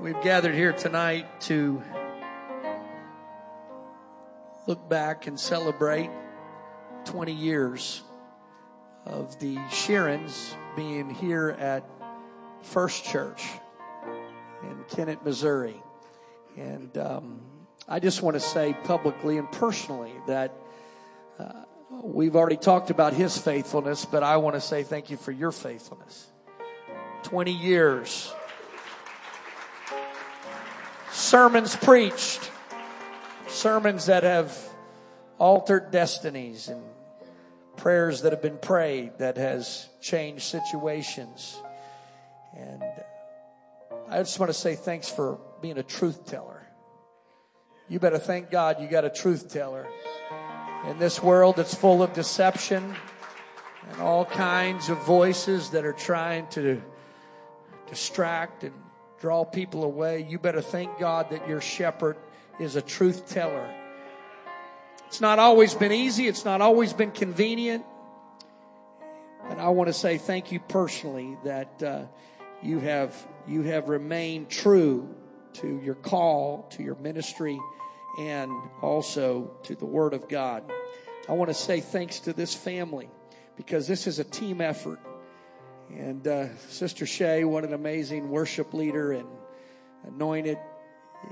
We've gathered here tonight to look back and celebrate 20 years of the Sheerans being here at First Church in Kennett, Missouri. And um, I just want to say publicly and personally that uh, we've already talked about his faithfulness, but I want to say thank you for your faithfulness. 20 years. Sermons preached. Sermons that have altered destinies and prayers that have been prayed that has changed situations. And I just want to say thanks for being a truth teller. You better thank God you got a truth teller. In this world that's full of deception and all kinds of voices that are trying to distract and draw people away, you better thank God that your shepherd is a truth teller. It's not always been easy. It's not always been convenient. But I want to say thank you personally that uh, you have you have remained true to your call, to your ministry, and also to the Word of God. I want to say thanks to this family because this is a team effort. And uh, Sister Shay, what an amazing worship leader and anointed.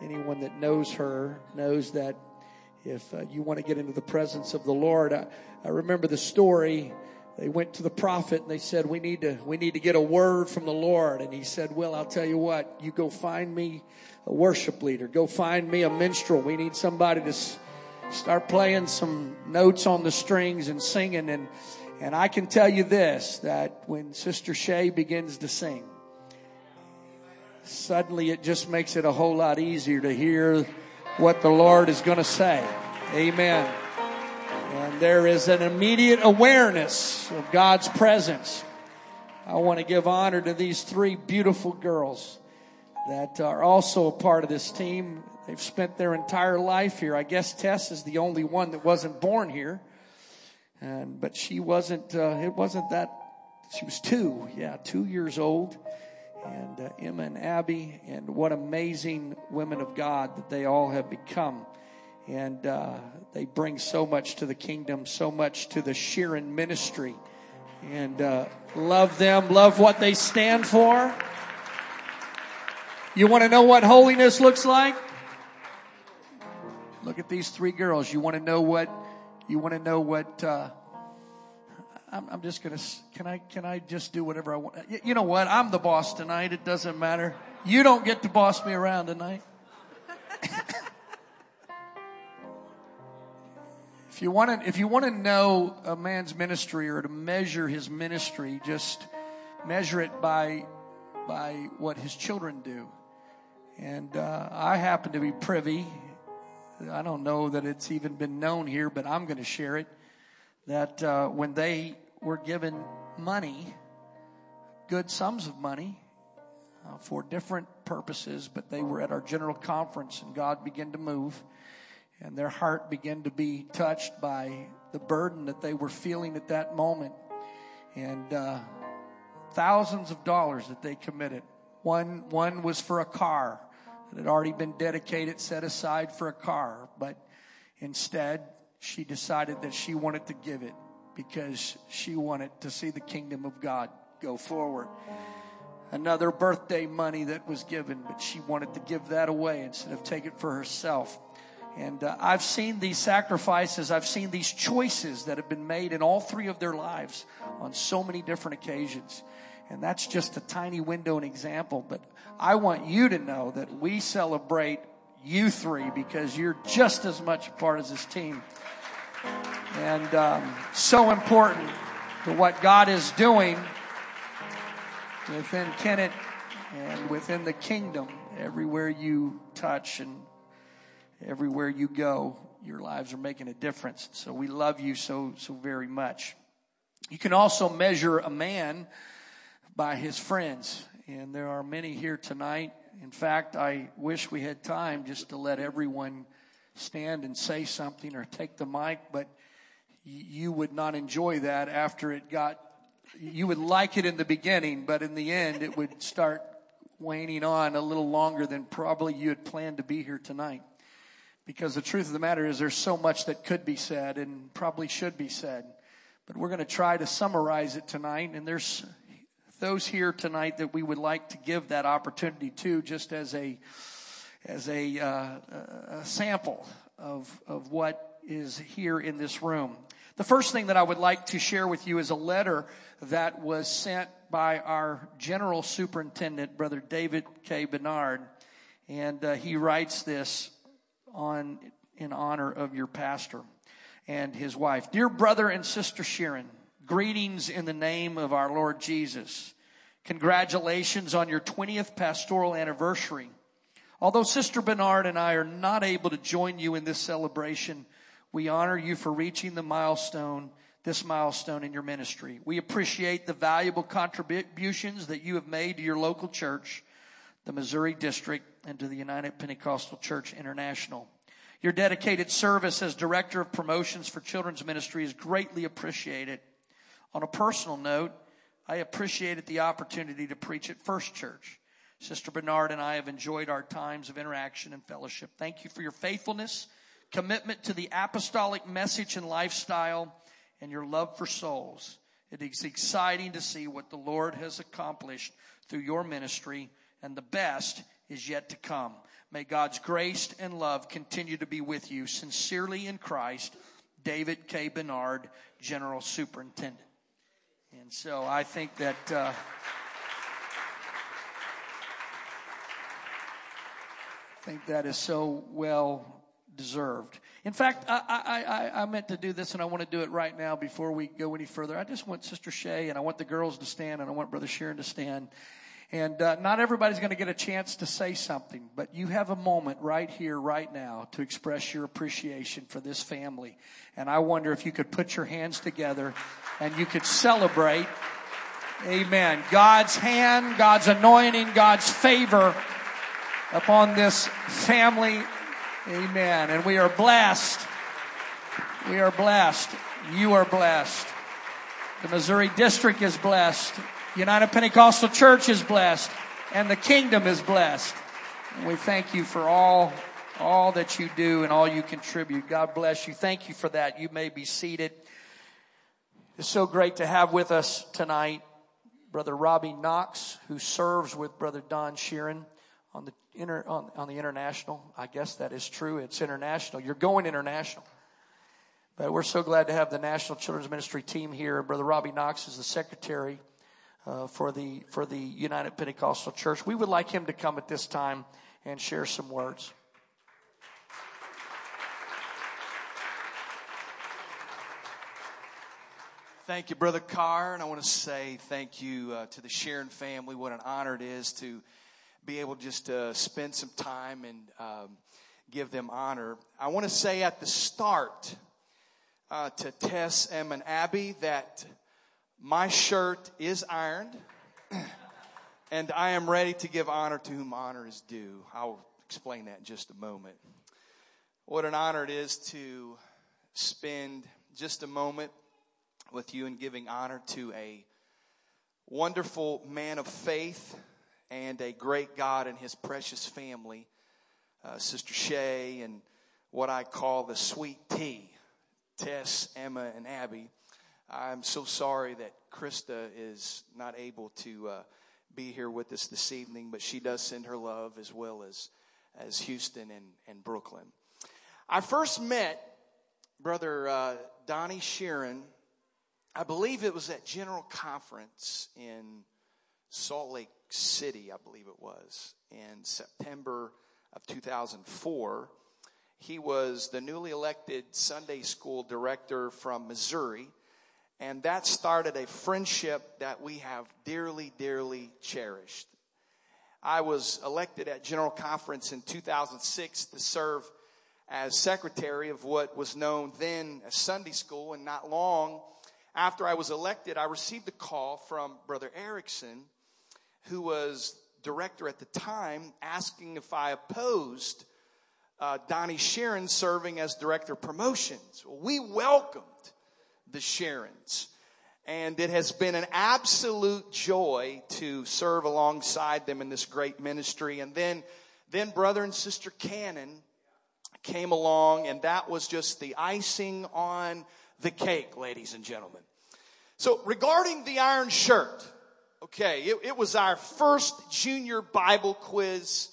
Anyone that knows her knows that if uh, you want to get into the presence of the Lord, I, I remember the story. They went to the prophet and they said, "We need to, we need to get a word from the Lord." And he said, "Well, I'll tell you what. You go find me a worship leader. Go find me a minstrel. We need somebody to s- start playing some notes on the strings and singing." And and I can tell you this: that when Sister Shay begins to sing, suddenly it just makes it a whole lot easier to hear what the Lord is going to say. Amen. And there is an immediate awareness of God's presence. I want to give honor to these three beautiful girls that are also a part of this team. They've spent their entire life here. I guess Tess is the only one that wasn't born here. And, but she wasn't, uh, it wasn't that, she was two, yeah, two years old and uh, Emma and Abby, and what amazing women of God that they all have become. And uh, they bring so much to the kingdom, so much to the Sheeran ministry. And uh, love them, love what they stand for. You want to know what holiness looks like? Look at these three girls. You want to know what? You want to know what? Uh, I'm, I'm just gonna. Can I? Can I just do whatever I want? You know what? I'm the boss tonight. It doesn't matter. You don't get to boss me around tonight. if you want to, if you want to know a man's ministry or to measure his ministry, just measure it by by what his children do. And uh, I happen to be privy. I don't know that it's even been known here, but I'm going to share it that uh, when they were given money, good sums of money uh, for different purposes, but they were at our general conference and God began to move and their heart began to be touched by the burden that they were feeling at that moment. And uh, thousands of dollars that they committed. One, one was for a car that had already been dedicated, set aside for a car, but instead she decided that she wanted to give it because she wanted to see the kingdom of God go forward. Another birthday money that was given, but she wanted to give that away instead of take it for herself. And uh, I've seen these sacrifices, I've seen these choices that have been made in all three of their lives on so many different occasions. And that's just a tiny window and example. But I want you to know that we celebrate you three because you're just as much a part of this team and um, so important to what God is doing within Kennett and within the kingdom. Everywhere you touch and everywhere you go, your lives are making a difference. So we love you so so very much. You can also measure a man by his friends, and there are many here tonight. In fact, I wish we had time just to let everyone stand and say something or take the mic, but you would not enjoy that after it got, you would like it in the beginning, but in the end, it would start waning on a little longer than probably you had planned to be here tonight. Because the truth of the matter is, there's so much that could be said and probably should be said. But we're going to try to summarize it tonight. And there's those here tonight that we would like to give that opportunity to, just as a as a, uh, a sample of of what is here in this room. The first thing that I would like to share with you is a letter that was sent by our general superintendent, Brother David K. Bernard. And uh, he writes this on, in honor of your pastor and his wife. Dear brother and sister Sharon, greetings in the name of our Lord Jesus. Congratulations on your 20th pastoral anniversary. Although Sister Bernard and I are not able to join you in this celebration, we honor you for reaching the milestone this milestone in your ministry. We appreciate the valuable contributions that you have made to your local church, the Missouri District, and to the United Pentecostal Church International. Your dedicated service as Director of Promotions for Children's Ministry is greatly appreciated. On a personal note, I appreciated the opportunity to preach at First Church. Sister Bernard and I have enjoyed our times of interaction and fellowship. Thank you for your faithfulness, commitment to the apostolic message and lifestyle, and your love for souls. It is exciting to see what the Lord has accomplished through your ministry, and the best is yet to come. May God's grace and love continue to be with you. Sincerely in Christ, David K. Bernard, General Superintendent. And so I think that. Uh, I think that is so well deserved. In fact, I, I, I, I, meant to do this and I want to do it right now before we go any further. I just want Sister Shay and I want the girls to stand and I want Brother Sharon to stand. And uh, not everybody's going to get a chance to say something, but you have a moment right here, right now, to express your appreciation for this family. And I wonder if you could put your hands together and you could celebrate, amen, God's hand, God's anointing, God's favor upon this family Amen. And we are blessed. We are blessed. You are blessed. The Missouri District is blessed. United Pentecostal Church is blessed. And the kingdom is blessed. And we thank you for all, all that you do and all you contribute. God bless you. Thank you for that. You may be seated. It's so great to have with us tonight Brother Robbie Knox, who serves with Brother Don Sheeran on the inter, on, on the international. I guess that is true. It's international. You're going international. But we're so glad to have the National Children's Ministry team here. Brother Robbie Knox is the secretary uh, for the for the United Pentecostal Church. We would like him to come at this time and share some words. Thank you, Brother Carr, and I want to say thank you uh, to the Sharon family. What an honor it is to be able just to spend some time and um, give them honor. I want to say at the start uh, to Tess, Em, and Abby that my shirt is ironed, and I am ready to give honor to whom honor is due. I'll explain that in just a moment. What an honor it is to spend just a moment with you and giving honor to a wonderful man of faith and a great God and his precious family, uh, Sister Shay, and what I call the sweet tea, Tess, Emma, and Abby. I'm so sorry that Krista is not able to uh, be here with us this evening, but she does send her love as well as, as Houston and, and Brooklyn. I first met Brother uh, Donnie Sheeran, I believe it was at General Conference in Salt Lake City, I believe it was, in September of 2004. He was the newly elected Sunday school director from Missouri, and that started a friendship that we have dearly, dearly cherished. I was elected at General Conference in 2006 to serve as secretary of what was known then as Sunday school, and not long after I was elected, I received a call from Brother Erickson who was director at the time, asking if I opposed uh, Donnie Sharon serving as director of promotions. Well, we welcomed the Sharons. And it has been an absolute joy to serve alongside them in this great ministry. And then, then brother and sister Cannon came along and that was just the icing on the cake, ladies and gentlemen. So regarding the iron shirt, okay, it, it was our first junior Bible quiz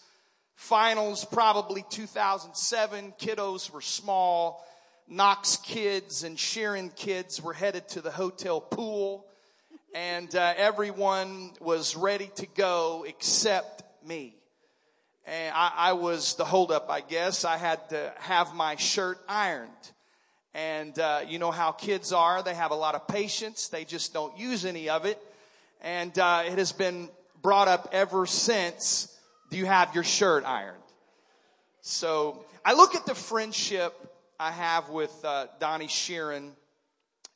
finals, probably 2007. Kiddos were small. Knox kids and Sharon kids were headed to the hotel pool and uh, everyone was ready to go except me. And I, I was the holdup, I guess. I had to have my shirt ironed. And uh, you know how kids are. They have a lot of patience. They just don't use any of it. And uh, it has been brought up ever since. Do you have your shirt ironed? So I look at the friendship I have with uh, Donnie Sheeran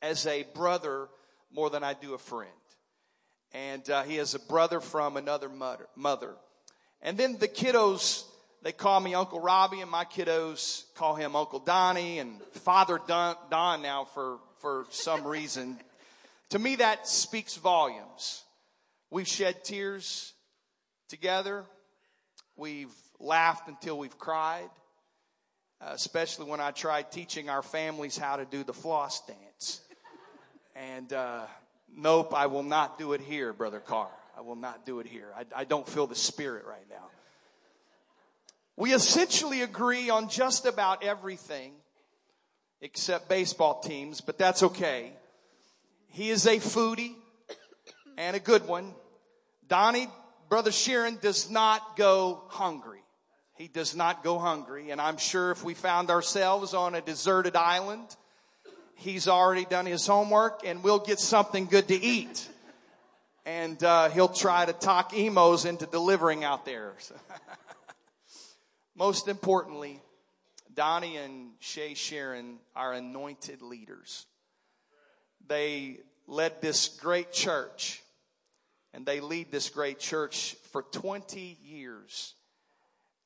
as a brother more than I do a friend. And uh, he is a brother from another mother. And then the kiddos, they call me Uncle Robbie, and my kiddos call him Uncle Donnie and Father Don, Don now for, for some reason. to me, that speaks volumes. We've shed tears together. We've laughed until we've cried, especially when I tried teaching our families how to do the floss dance. And uh, nope, I will not do it here, Brother Carr. I will not do it here. I, I don't feel the spirit right now. We essentially agree on just about everything except baseball teams, but that's okay. He is a foodie and a good one. Donnie, Brother Sheeran does not go hungry. He does not go hungry. And I'm sure if we found ourselves on a deserted island, he's already done his homework and we'll get something good to eat and uh, he'll try to talk emos into delivering out there. Most importantly, Donnie and Shay Sharon are anointed leaders. They led this great church, and they lead this great church for 20 years,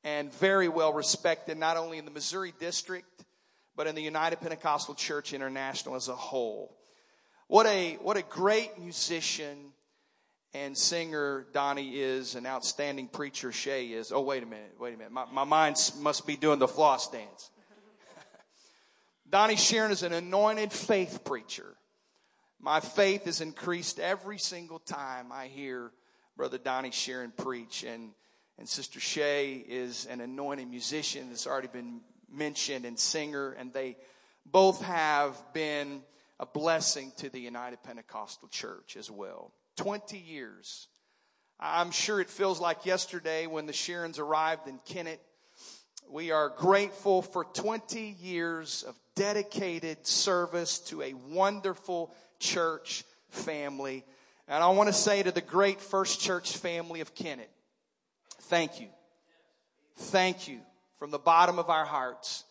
and very well respected not only in the Missouri district, but in the United Pentecostal Church International as a whole. What a, what a great musician and singer Donnie is, an outstanding preacher Shay is. Oh, wait a minute, wait a minute. My, my mind must be doing the floss dance. Donnie Sharon is an anointed faith preacher. My faith is increased every single time I hear Brother Donnie Sharon preach. And, and Sister Shay is an anointed musician that's already been mentioned and singer. And they both have been a blessing to the United Pentecostal Church as well. 20 years. I'm sure it feels like yesterday when the Sheerans arrived in Kennett. We are grateful for 20 years of dedicated service to a wonderful church family. And I want to say to the great First Church family of Kennett, thank you. Thank you from the bottom of our hearts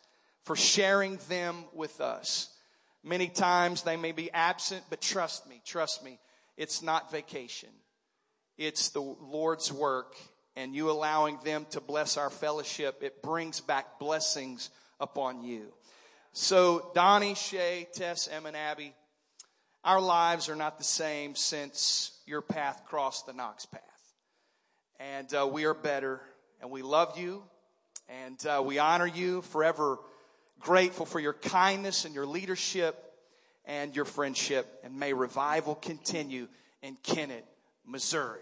for sharing them with us. Many times they may be absent, but trust me, trust me, it's not vacation. It's the Lord's work and you allowing them to bless our fellowship. It brings back blessings upon you. So Donnie, Shay, Tess, Em, and Abby, our lives are not the same since your path crossed the Knox path. And uh, we are better and we love you and uh, we honor you forever grateful for your kindness and your leadership and your friendship. And may revival continue in Kennett, Missouri.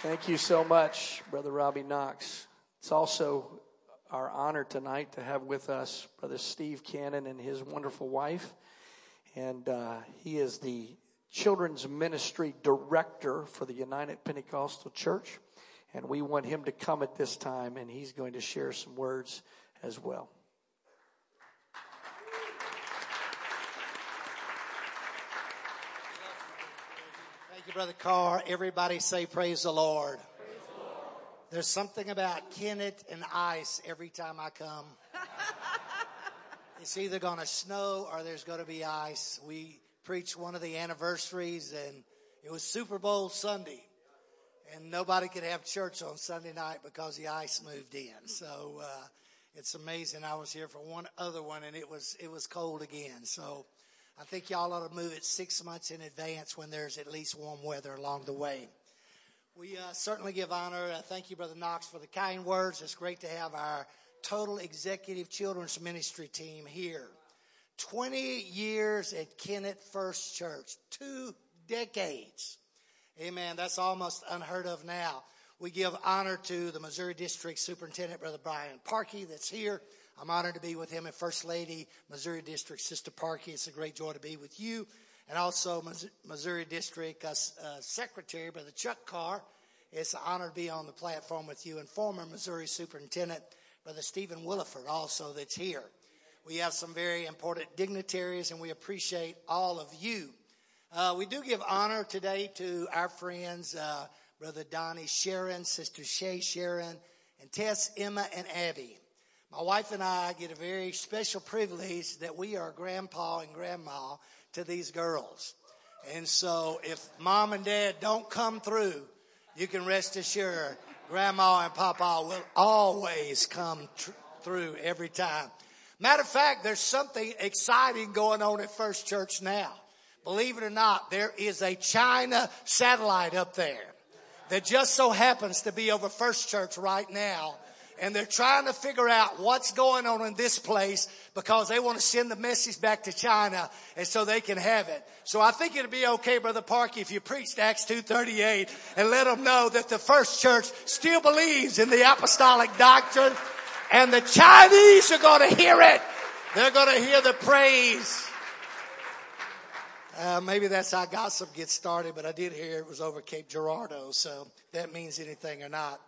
Thank you so much, Brother Robbie Knox. It's also our honor tonight to have with us Brother Steve Cannon and his wonderful wife. And uh, he is the children's ministry director for the United Pentecostal Church. And we want him to come at this time, and he's going to share some words as well. Thank you, Brother Carr. Everybody say, Praise the Lord. Praise the Lord. There's something about Kennett and ice every time I come. It's either going to snow or there's going to be ice. We preached one of the anniversaries, and it was Super Bowl Sunday and nobody could have church on Sunday night because the ice moved in. So uh, It's amazing. I was here for one other one and it was, it was cold again. So I think y'all ought to move it six months in advance when there's at least warm weather along the way. We uh, certainly give honor. Uh, thank you, Brother Knox, for the kind words. It's great to have our total executive children's ministry team here. 20 years at Kennett First Church, two decades. Amen. That's almost unheard of now. We give honor to the Missouri District Superintendent, Brother Brian Parkey, that's here. I'm honored to be with him and First Lady, Missouri District Sister Parkey. It's a great joy to be with you. And also Missouri District uh, uh, Secretary, Brother Chuck Carr. It's an honor to be on the platform with you. And former Missouri Superintendent, Brother Stephen Williford, also that's here. We have some very important dignitaries, and we appreciate all of you. Uh, we do give honor today to our friends, uh, Brother Donnie Sharon, Sister Shay Sharon, and Tess, Emma, and Abby. My wife and I get a very special privilege that we are grandpa and grandma to these girls. And so if mom and dad don't come through, you can rest assured grandma and papa will always come tr- through every time. Matter of fact, there's something exciting going on at First Church now. Believe it or not, there is a China satellite up there that just so happens to be over First Church right now. And they're trying to figure out what's going on in this place because they want to send the message back to China and so they can have it. So I think it'd be okay, Brother Parkey, if you preached Acts 2.38 and let them know that the first church still believes in the apostolic doctrine and the Chinese are going to hear it. They're going to hear the praise. Uh, maybe that's how gossip gets started, but I did hear it was over Cape Girardeau, so that means anything or not.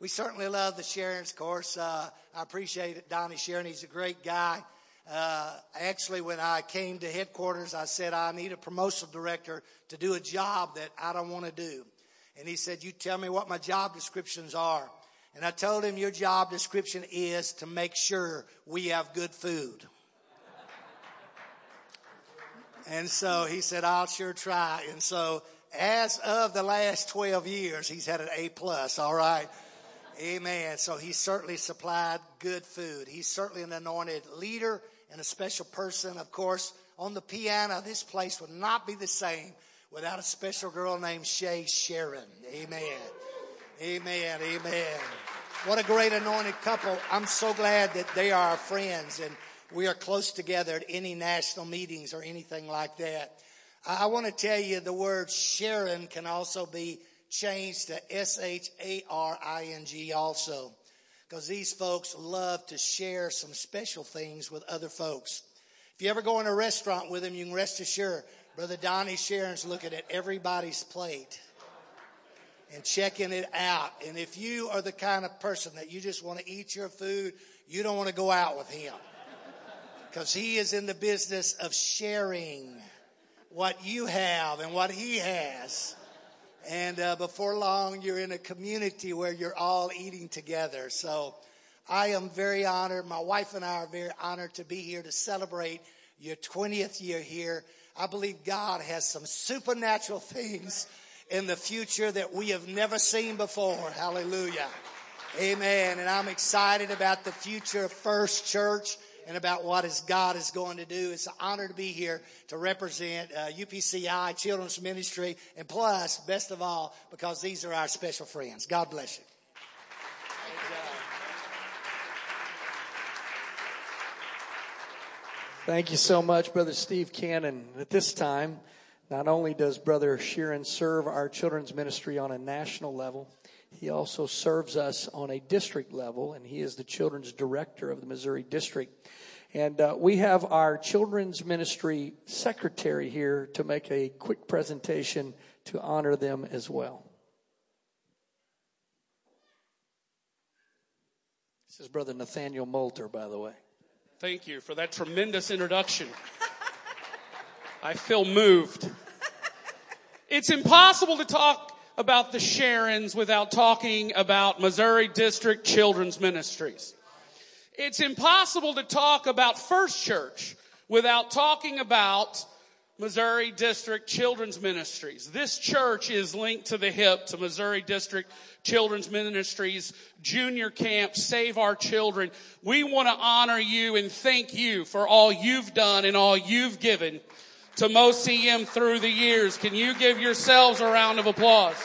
We certainly love the Sharons, course. Uh, I appreciate it. Donnie Sharon, he's a great guy. Uh, actually, when I came to headquarters, I said, I need a promotional director to do a job that I don't want to do. And he said, you tell me what my job descriptions are. And I told him your job description is to make sure we have good food. And so he said, I'll sure try. And so as of the last 12 years, he's had an A plus. All right. Amen. So he certainly supplied good food. He's certainly an anointed leader and a special person. Of course, on the piano, this place would not be the same without a special girl named Shay Sharon. Amen. Amen. Amen. What a great anointed couple. I'm so glad that they are our friends and we are close together at any national meetings or anything like that. I want to tell you the word Sharon can also be changed to S-H-A-R-I-N-G also. Because these folks love to share some special things with other folks. If you ever go in a restaurant with them, you can rest assured Brother Donnie Sharon's looking at everybody's plate and checking it out. And if you are the kind of person that you just want to eat your food, you don't want to go out with him. Because he is in the business of sharing what you have and what he has. And uh, before long, you're in a community where you're all eating together. So I am very honored. My wife and I are very honored to be here to celebrate your 20th year here. I believe God has some supernatural things in the future that we have never seen before. Hallelujah. Amen. And I'm excited about the future of First Church and about what is God is going to do. It's an honor to be here to represent uh, UPCI Children's Ministry, and plus, best of all, because these are our special friends. God bless you. Thank you so much, Brother Steve Cannon. At this time, not only does Brother Sheeran serve our children's ministry on a national level, he also serves us on a district level, and he is the children's director of the Missouri district. And uh, we have our children's ministry secretary here to make a quick presentation to honor them as well. This is Brother Nathaniel Moulter, by the way. Thank you for that tremendous introduction. I feel moved. It's impossible to talk about the Sharons without talking about Missouri District Children's Ministries. It's impossible to talk about First Church without talking about Missouri District Children's Ministries. This church is linked to the hip to Missouri District Children's Ministries Junior Camp Save Our Children. We want to honor you and thank you for all you've done and all you've given to MoCM through the years. Can you give yourselves a round of applause?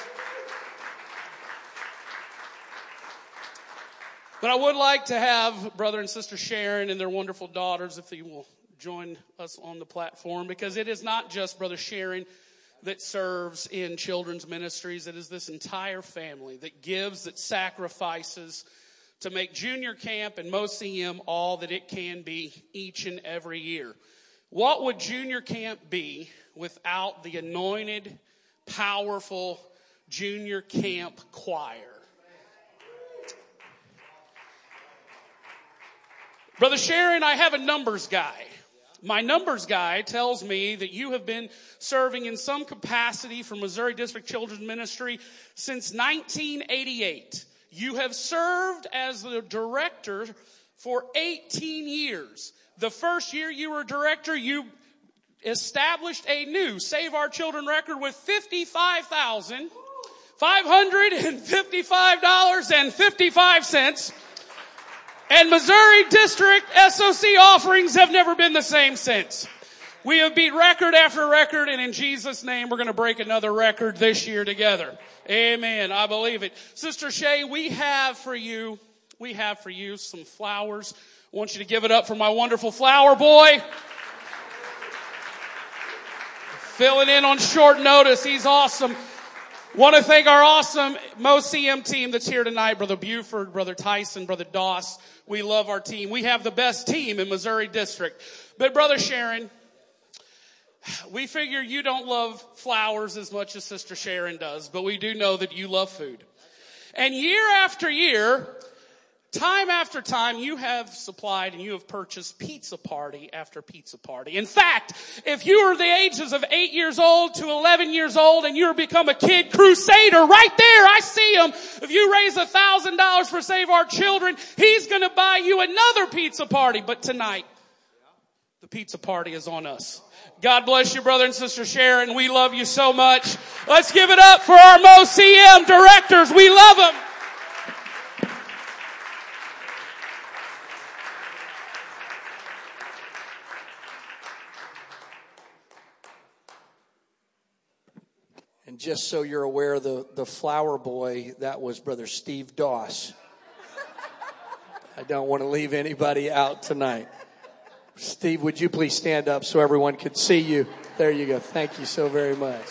But I would like to have brother and sister Sharon and their wonderful daughters, if they will join us on the platform, because it is not just brother Sharon that serves in children's ministries. It is this entire family that gives, that sacrifices to make junior camp and MoCM all that it can be each and every year. What would junior camp be without the anointed, powerful junior camp choir? Brother Sharon, I have a numbers guy. My numbers guy tells me that you have been serving in some capacity for Missouri District Children's Ministry since 1988. You have served as the director for 18 years. The first year you were director, you established a new Save Our Children record with $55,555.55. And Missouri District SOC offerings have never been the same since. We have beat record after record, and in Jesus' name, we're going to break another record this year together. Amen. I believe it. Sister Shay, we have for you, we have for you some flowers. I want you to give it up for my wonderful flower boy. Filling in on short notice. He's awesome. Want to thank our awesome MoCM team that's here tonight, Brother Buford, Brother Tyson, Brother Doss. We love our team. We have the best team in Missouri District. But Brother Sharon, we figure you don't love flowers as much as Sister Sharon does, but we do know that you love food. And year after year, Time after time, you have supplied and you have purchased pizza party after pizza party. In fact, if you are the ages of 8 years old to 11 years old and you're become a kid crusader, right there, I see him. If you raise a thousand dollars for Save Our Children, he's gonna buy you another pizza party. But tonight, the pizza party is on us. God bless you, brother and sister Sharon. We love you so much. Let's give it up for our MoCM directors. We love them. And just so you're aware, the, the flower boy, that was Brother Steve Doss. I don't want to leave anybody out tonight. Steve, would you please stand up so everyone could see you? There you go. Thank you so very much.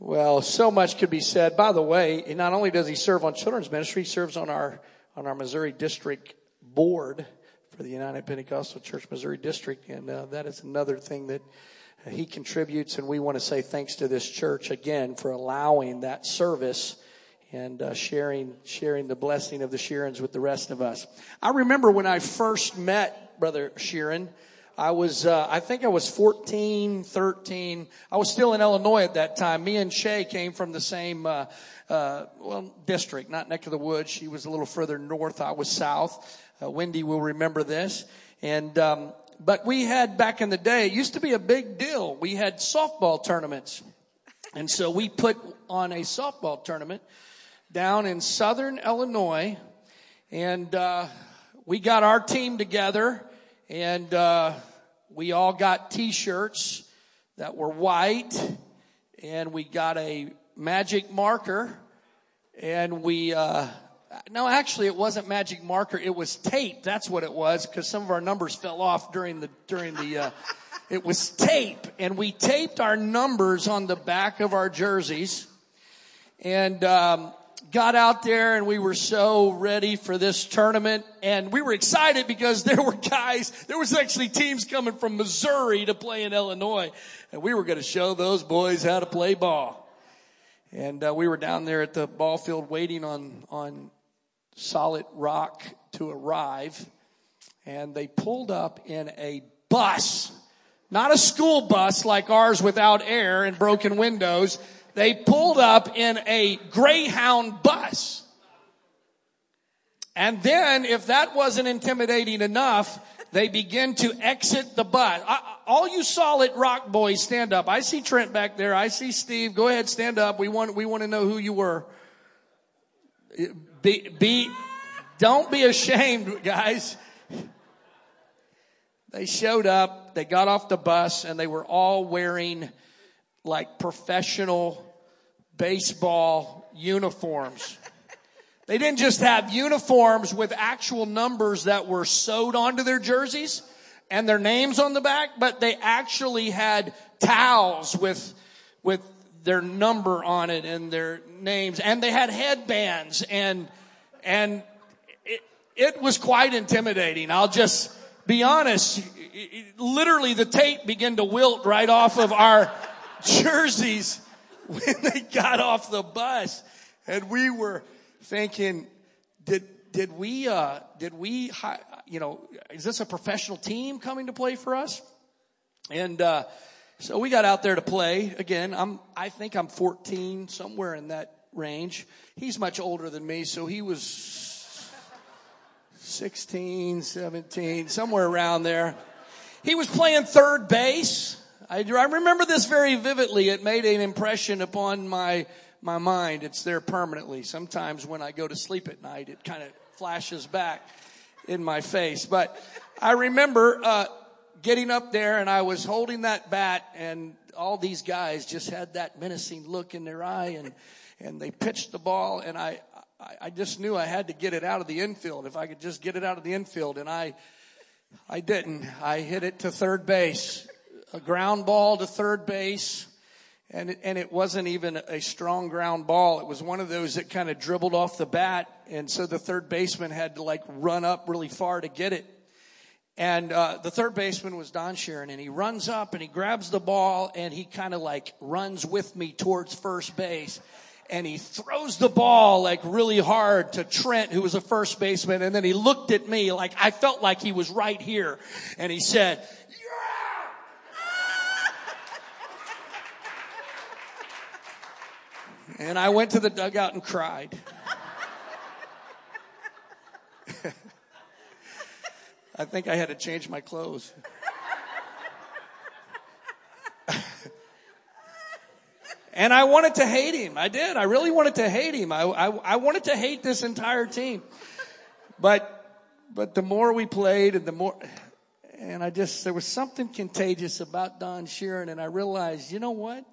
Well, so much could be said. By the way, not only does he serve on children's ministry, he serves on our on our Missouri district board for the United Pentecostal Church Missouri District, and uh, that is another thing that he contributes, and we want to say thanks to this church again for allowing that service and uh, sharing sharing the blessing of the Sheerans with the rest of us. I remember when I first met Brother Sheeran. I was, uh, I think I was 14, 13. I was still in Illinois at that time. Me and Shay came from the same, uh, uh, well, district, not neck of the woods. She was a little further north. I was south. Uh, Wendy will remember this. And, um, but we had back in the day, it used to be a big deal. We had softball tournaments. And so we put on a softball tournament down in southern Illinois. And, uh, we got our team together and, uh, we all got t-shirts that were white and we got a magic marker and we, uh, no, actually, it wasn't magic marker. It was tape. That's what it was because some of our numbers fell off during the during the. Uh, it was tape, and we taped our numbers on the back of our jerseys, and um, got out there, and we were so ready for this tournament, and we were excited because there were guys. There was actually teams coming from Missouri to play in Illinois, and we were going to show those boys how to play ball. And uh, we were down there at the ball field waiting on on solid rock to arrive and they pulled up in a bus not a school bus like ours without air and broken windows they pulled up in a greyhound bus and then if that wasn't intimidating enough they begin to exit the bus. I, all you solid rock boys, stand up. I see Trent back there. I see Steve. Go ahead, stand up. We want, we want to know who you were. Be, be, don't be ashamed, guys. They showed up, they got off the bus, and they were all wearing like professional baseball uniforms. They didn't just have uniforms with actual numbers that were sewed onto their jerseys and their names on the back, but they actually had towels with, with their number on it and their names and they had headbands and, and it, it was quite intimidating. I'll just be honest. Literally the tape began to wilt right off of our jerseys when they got off the bus and we were thinking, did, did we, uh, did we, you know, is this a professional team coming to play for us? And, uh, so we got out there to play. Again, I'm, I think I'm 14, somewhere in that range. He's much older than me, so he was 16, 17, somewhere around there. He was playing third base. I, I remember this very vividly. It made an impression upon my my mind. It's there permanently. Sometimes when I go to sleep at night, it kind of flashes back in my face. But I remember uh, getting up there and I was holding that bat, and all these guys just had that menacing look in their eye, and and they pitched the ball, and I. I just knew I had to get it out of the infield. If I could just get it out of the infield, and I, I didn't. I hit it to third base, a ground ball to third base, and it, and it wasn't even a strong ground ball. It was one of those that kind of dribbled off the bat. And so the third baseman had to like run up really far to get it. And uh, the third baseman was Don Sharon, and he runs up and he grabs the ball and he kind of like runs with me towards first base. And he throws the ball like really hard to Trent, who was a first baseman. And then he looked at me like I felt like he was right here. And he said, And I went to the dugout and cried. I think I had to change my clothes. and I wanted to hate him. I did. I really wanted to hate him. I, I, I wanted to hate this entire team. But, but the more we played and the more, and I just, there was something contagious about Don Sheeran and I realized, you know what?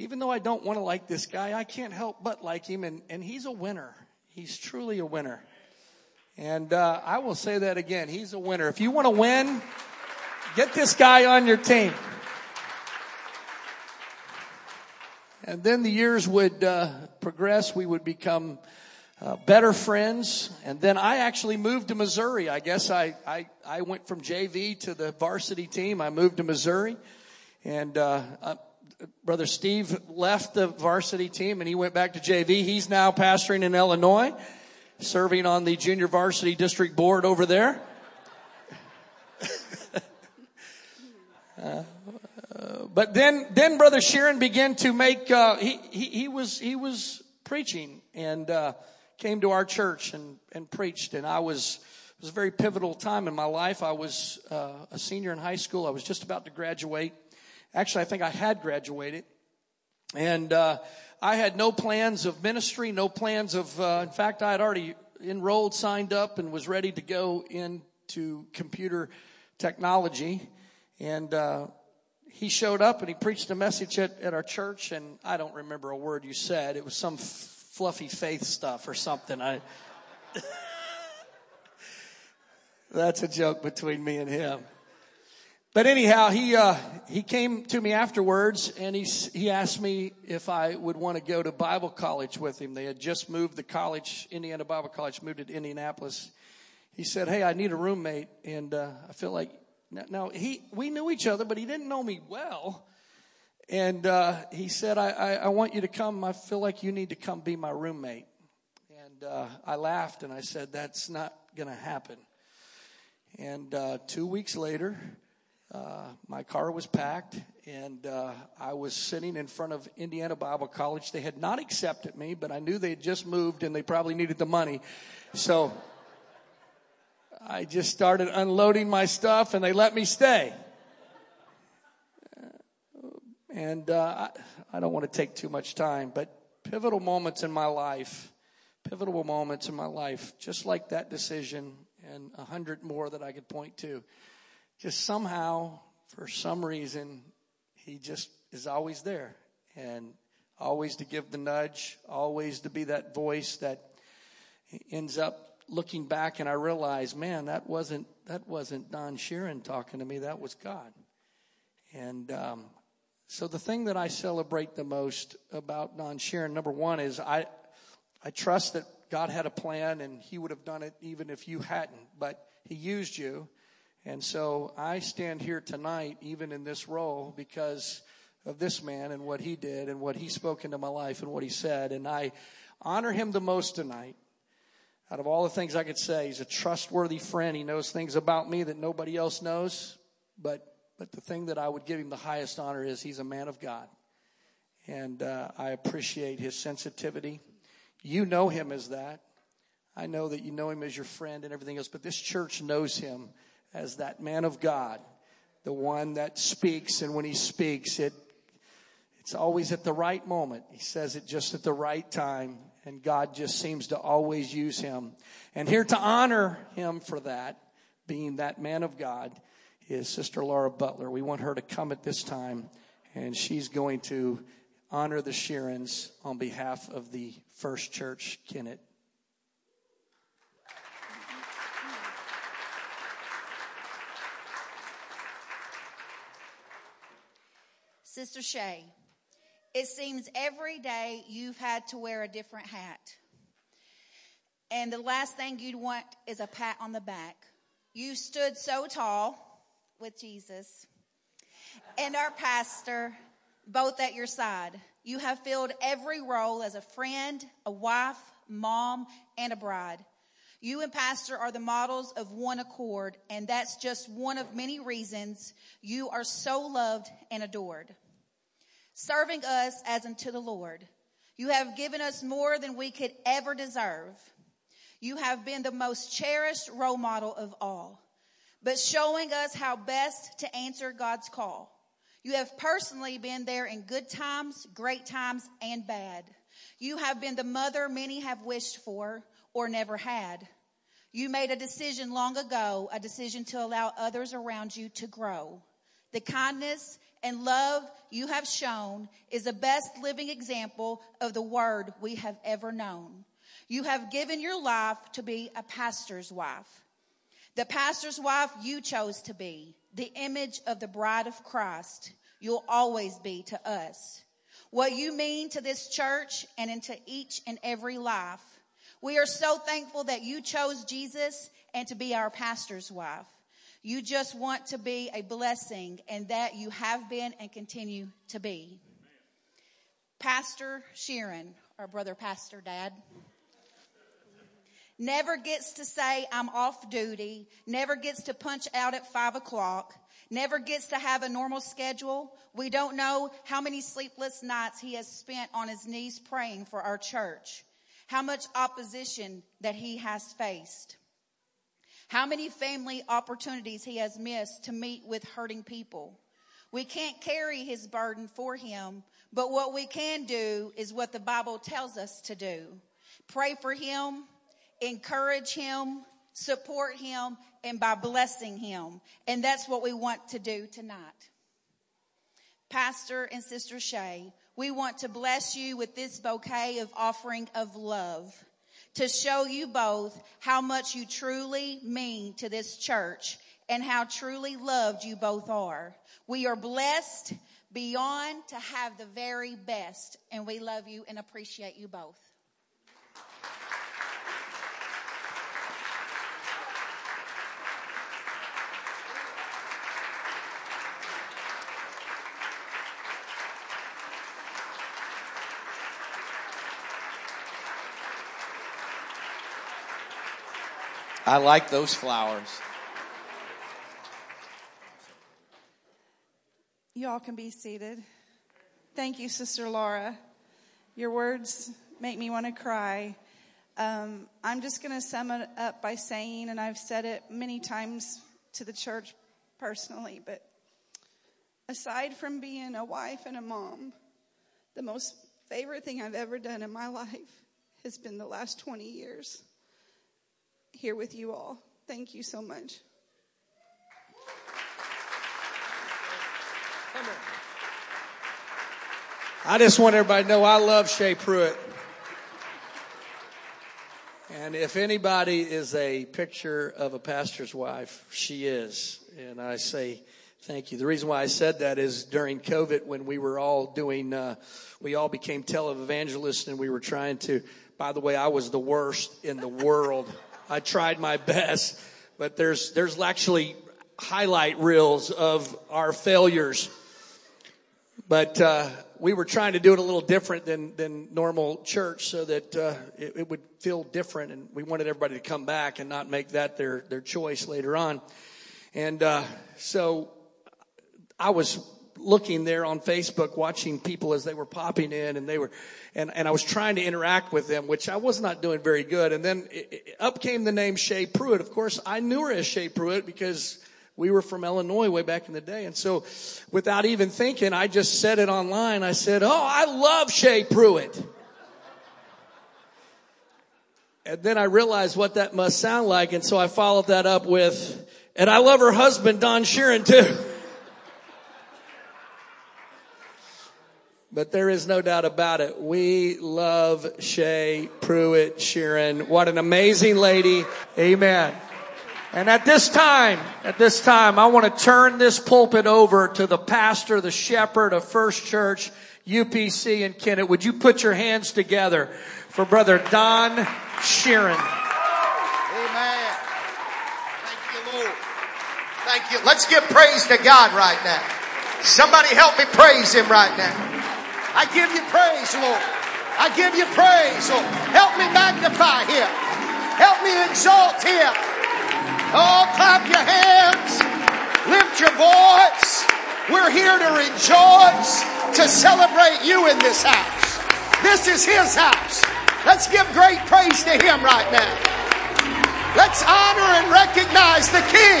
even though I don't want to like this guy, I can't help but like him, and, and he's a winner. He's truly a winner. And uh, I will say that again. He's a winner. If you want to win, get this guy on your team. And then the years would uh, progress. We would become uh, better friends. And then I actually moved to Missouri. I guess I, I, I went from JV to the varsity team. I moved to Missouri. And uh, uh Brother Steve left the varsity team and he went back to JV. He's now pastoring in Illinois, serving on the junior varsity district board over there. uh, but then, then Brother Sheeran began to make. Uh, he, he, he was he was preaching and uh, came to our church and and preached, and I was it was a very pivotal time in my life. I was uh, a senior in high school. I was just about to graduate Actually, I think I had graduated. And uh, I had no plans of ministry, no plans of, uh, in fact, I had already enrolled, signed up, and was ready to go into computer technology. And uh, he showed up and he preached a message at, at our church, and I don't remember a word you said. It was some f- fluffy faith stuff or something. I. That's a joke between me and him. But anyhow, he uh, he came to me afterwards, and he he asked me if I would want to go to Bible college with him. They had just moved the college, Indiana Bible College, moved it to Indianapolis. He said, "Hey, I need a roommate," and uh, I feel like now he we knew each other, but he didn't know me well. And uh, he said, I, I, I, want you to come. I feel like you need to come be my roommate." And uh, I laughed and I said, "That's not going to happen." And uh, two weeks later uh, my car was packed, and uh, I was sitting in front of Indiana Bible College. They had not accepted me, but I knew they had just moved and they probably needed the money. So I just started unloading my stuff and they let me stay. And uh, I, I don't want to take too much time, but pivotal moments in my life, pivotal moments in my life, just like that decision and a hundred more that I could point to. Just somehow, for some reason, he just is always there and always to give the nudge, always to be that voice that ends up looking back and I realize, man, that wasn't that wasn't Don Sheeran talking to me. That was God. And um, so the thing that I celebrate the most about Don Sheeran, number one, is I, I trust that God had a plan and He would have done it even if you hadn't, but He used you. And so I stand here tonight, even in this role, because of this man and what he did and what he spoke into my life and what he said. And I honor him the most tonight. Out of all the things I could say, he's a trustworthy friend. He knows things about me that nobody else knows. But but the thing that I would give him the highest honor is he's a man of God. And uh, I appreciate his sensitivity. You know him as that. I know that you know him as your friend and everything else, but this church knows him as that man of God, the one that speaks, and when he speaks, it it's always at the right moment. He says it just at the right time, and God just seems to always use him. And here to honor him for that, being that man of God, is Sister Laura Butler. We want her to come at this time, and she's going to honor the Sheerans on behalf of the First Church Kennett. Sister Shay, it seems every day you've had to wear a different hat. And the last thing you'd want is a pat on the back. You stood so tall with Jesus and our pastor both at your side. You have filled every role as a friend, a wife, mom, and a bride. You and Pastor are the models of one accord, and that's just one of many reasons you are so loved and adored. Serving us as unto the Lord. You have given us more than we could ever deserve. You have been the most cherished role model of all but showing us how best to answer God's call. You have personally been there in good times, great times, and bad. You have been the mother many have wished for or never had. You made a decision long ago, a decision to allow others around you to grow. The kindness and love you have shown is the best living example of the word we have ever known. You have given your life to be a pastor's wife. The pastor's wife you chose to be, the image of the bride of Christ, you'll always be to us. What you mean to this church and into each and every life. We are so thankful that you chose Jesus and to be our pastor's wife. You just want to be a blessing and that you have been and continue to be. Pastor Sheeran, our brother pastor dad never gets to say, I'm off duty, never gets to punch out at five o'clock, never gets to have a normal schedule. We don't know how many sleepless nights he has spent on his knees praying for our church, how much opposition that he has faced, how many family opportunities he has missed to meet with hurting people. We can't carry his burden for him, but what we can do is what the Bible tells us to do. Pray for him, encourage him, support him, and by blessing him. And that's what we want to do tonight. Pastor and Sister Shay, we want to bless you with this bouquet of offering of love to show you both how much you truly mean to this church and how truly loved you both are. We are blessed beyond to have the very best and we love you and appreciate you both. I like those flowers. Y'all can be seated. Thank you, Sister Laura. Your words make me want to cry. Um, I'm just going to sum it up by saying, and I've said it many times to the church personally, but aside from being a wife and a mom, the most favorite thing I've ever done in my life has been the last 20 years here with you all. Thank you so much. I just want everybody to know I love Shay Pruitt. And if anybody is a picture of a pastor's wife, she is. And I say thank you. The reason why I said that is during COVID when we were all doing, uh, we all became televangelists and we were trying to, by the way, I was the worst in the world. I tried my best, but there's, there's actually highlight reels of our failures. But, uh, we were trying to do it a little different than, than normal church so that uh, it, it, would feel different and we wanted everybody to come back and not make that their, their choice later on. And uh, so I was looking there on Facebook watching people as they were popping in and they were and, and I was trying to interact with them, which I was not doing very good. And then it, it, up came the name Shay Pruitt. Of course, I knew her as Shay Pruitt because we were from Illinois way back in the day. And so without even thinking, I just said it online. I said, Oh, I love Shay Pruitt. And then I realized what that must sound like. And so I followed that up with, and I love her husband, Don Sheeran too. But there is no doubt about it. We love Shay Pruitt Sheeran. What an amazing lady. Amen. And at this time, at this time, I want to turn this pulpit over to the pastor, the shepherd of First Church UPC in Kennett. Would you put your hands together for Brother Don Sheeran? Amen. Thank you, Lord. Thank you. Let's give praise to God right now. Somebody help me praise Him right now. I give you praise, Lord. I give you praise, Lord. Help me magnify Him. Help me exalt Him. Oh, clap your hands. Lift your voice. We're here to rejoice, to celebrate you in this house. This is His house. Let's give great praise to Him right now. Let's honor and recognize the King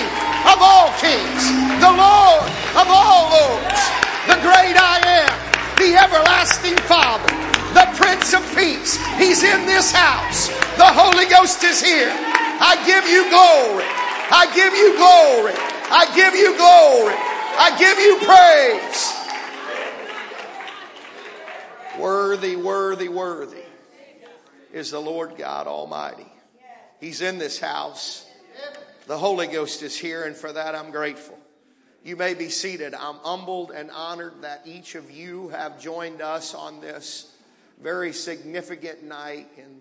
He's in this house. The Holy Ghost is here. I give you glory. I give you glory. I give you glory. I give you praise. Worthy, worthy, worthy is the Lord God Almighty. He's in this house. The Holy Ghost is here, and for that I'm grateful. You may be seated. I'm humbled and honored that each of you have joined us on this very significant night in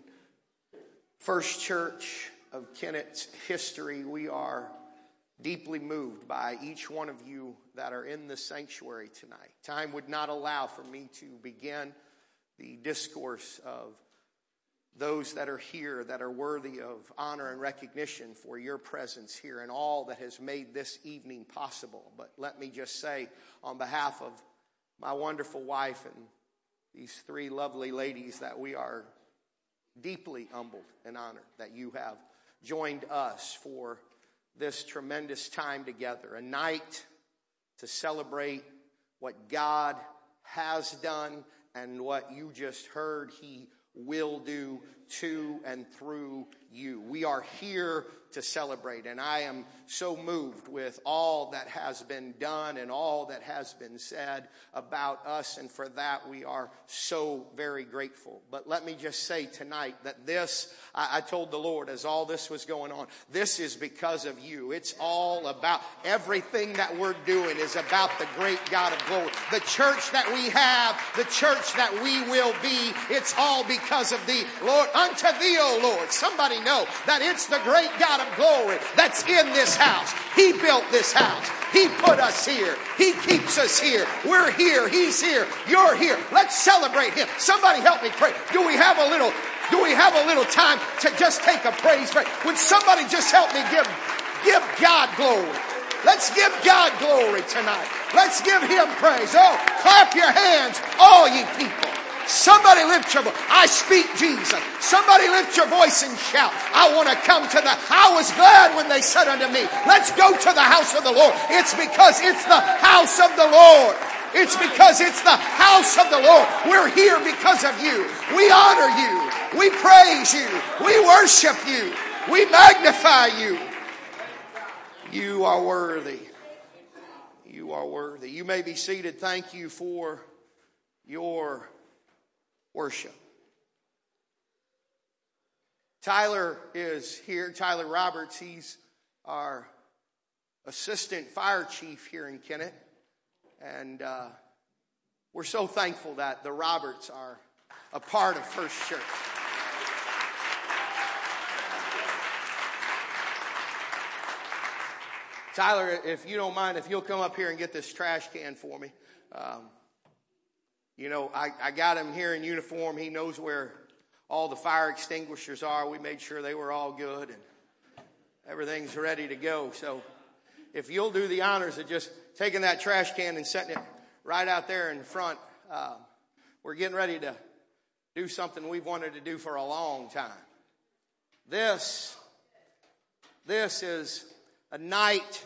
First Church of Kennett's history, we are deeply moved by each one of you that are in the sanctuary tonight. Time would not allow for me to begin the discourse of those that are here that are worthy of honor and recognition for your presence here and all that has made this evening possible. But let me just say, on behalf of my wonderful wife and these three lovely ladies, that we are deeply humbled and honored that you have joined us for this tremendous time together, a night to celebrate what God has done and what you just heard He will do to and through you. We are here to celebrate. And I am so moved with all that has been done and all that has been said about us. And for that, we are so very grateful. But let me just say tonight that this, I, I told the Lord as all this was going on, this is because of you. It's all about everything that we're doing is about the great God of glory. The church that we have, the church that we will be, it's all because of thee. Lord, unto thee, O Lord. Somebody know that it's the great God of glory that's in this house. He built this house. He put us here. He keeps us here. We're here. He's here. You're here. Let's celebrate Him. Somebody help me pray. Do we have a little, do we have a little time to just take a praise break? Would somebody just help me give, give God glory? Let's give God glory tonight. Let's give Him praise. Oh, clap your hands, all ye people. Somebody lift your voice. I speak Jesus. Somebody lift your voice and shout. I want to come to the, I was glad when they said unto me, let's go to the house of the Lord. It's because it's the house of the Lord. It's because it's the house of the Lord. We're here because of you. We honor you. We praise you. We worship you. We magnify you. You are worthy. You are worthy. You may be seated. Thank you for your worship. Tyler is here. Tyler Roberts, he's our assistant fire chief here in Kennett. And uh, we're so thankful that the Roberts are a part of First Church. Tyler, if you don't mind, if you'll come up here and get this trash can for me. Um, you know, I, I got him here in uniform. He knows where all the fire extinguishers are. We made sure they were all good and everything's ready to go. So if you'll do the honors of just taking that trash can and setting it right out there in front, uh, we're getting ready to do something we've wanted to do for a long time. This, this is a night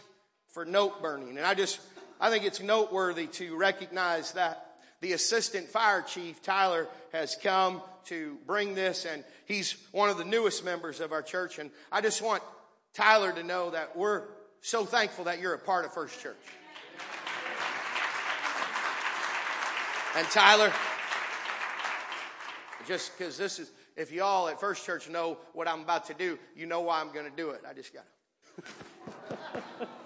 for note burning. And I just, I think it's noteworthy to recognize that the assistant fire chief, Tyler, has come to bring this and he's one of the newest members of our church. And I just want Tyler to know that we're so thankful that you're a part of First Church. And Tyler, just because this is, if y'all at First Church know what I'm about to do, you know why I'm going to do it. I just got to.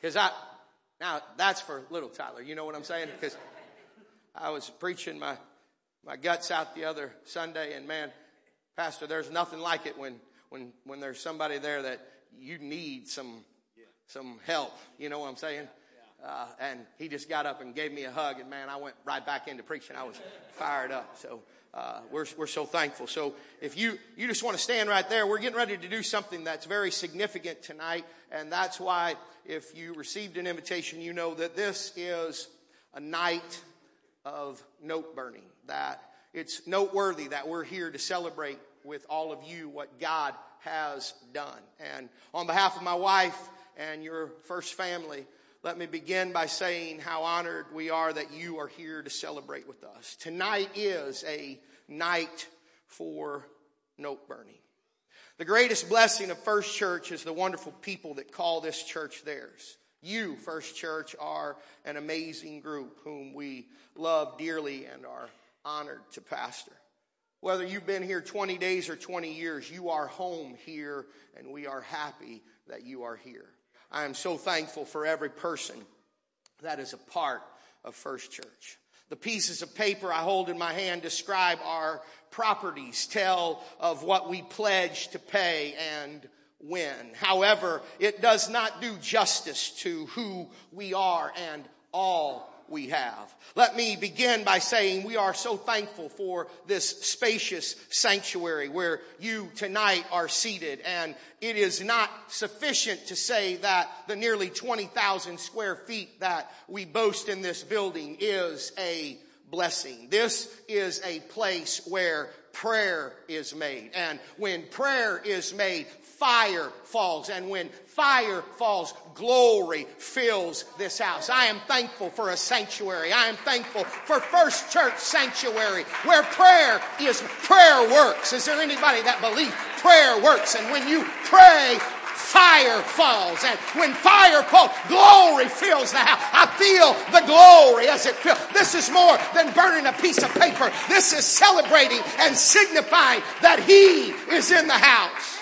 Because I, now that's for little Tyler. You know what I'm saying? Because I was preaching my, my guts out the other Sunday and man, Pastor, there's nothing like it when, when, when there's somebody there that you need some, some help. You know what I'm saying? Uh, and he just got up and gave me a hug and man, I went right back into preaching. I was fired up. So, uh, we're, we're so thankful. So if you, you just want to stand right there, we're getting ready to do something that's very significant tonight. And that's why if you received an invitation, you know that this is a night of note burning, that it's noteworthy that we're here to celebrate with all of you what God has done. And on behalf of my wife and your first family, let me begin by saying how honored we are that you are here to celebrate with us. Tonight is a night for note burning. The greatest blessing of First Church is the wonderful people that call this church theirs. You, First Church, are an amazing group whom we love dearly and are honored to pastor. Whether you've been here 20 days or 20 years, you are home here and we are happy that you are here. I am so thankful for every person that is a part of First Church. The pieces of paper I hold in my hand describe our properties, tell of what we pledge to pay and when. However, it does not do justice to who we are and all we have. Let me begin by saying we are so thankful for this spacious sanctuary where you tonight are seated. And it is not sufficient to say that the nearly 20,000 square feet that we boast in this building is a blessing. This is a place where prayer is made. And when prayer is made, fire falls. And when fire falls, glory fills this house. I am thankful for a sanctuary. I am thankful for First Church Sanctuary where prayer is, prayer works. Is there anybody that believes prayer works? And when you pray, fire falls. And when fire falls, glory fills the house. I feel the glory as it fills. This is more than burning a piece of paper. This is celebrating and signifying that He is in the house.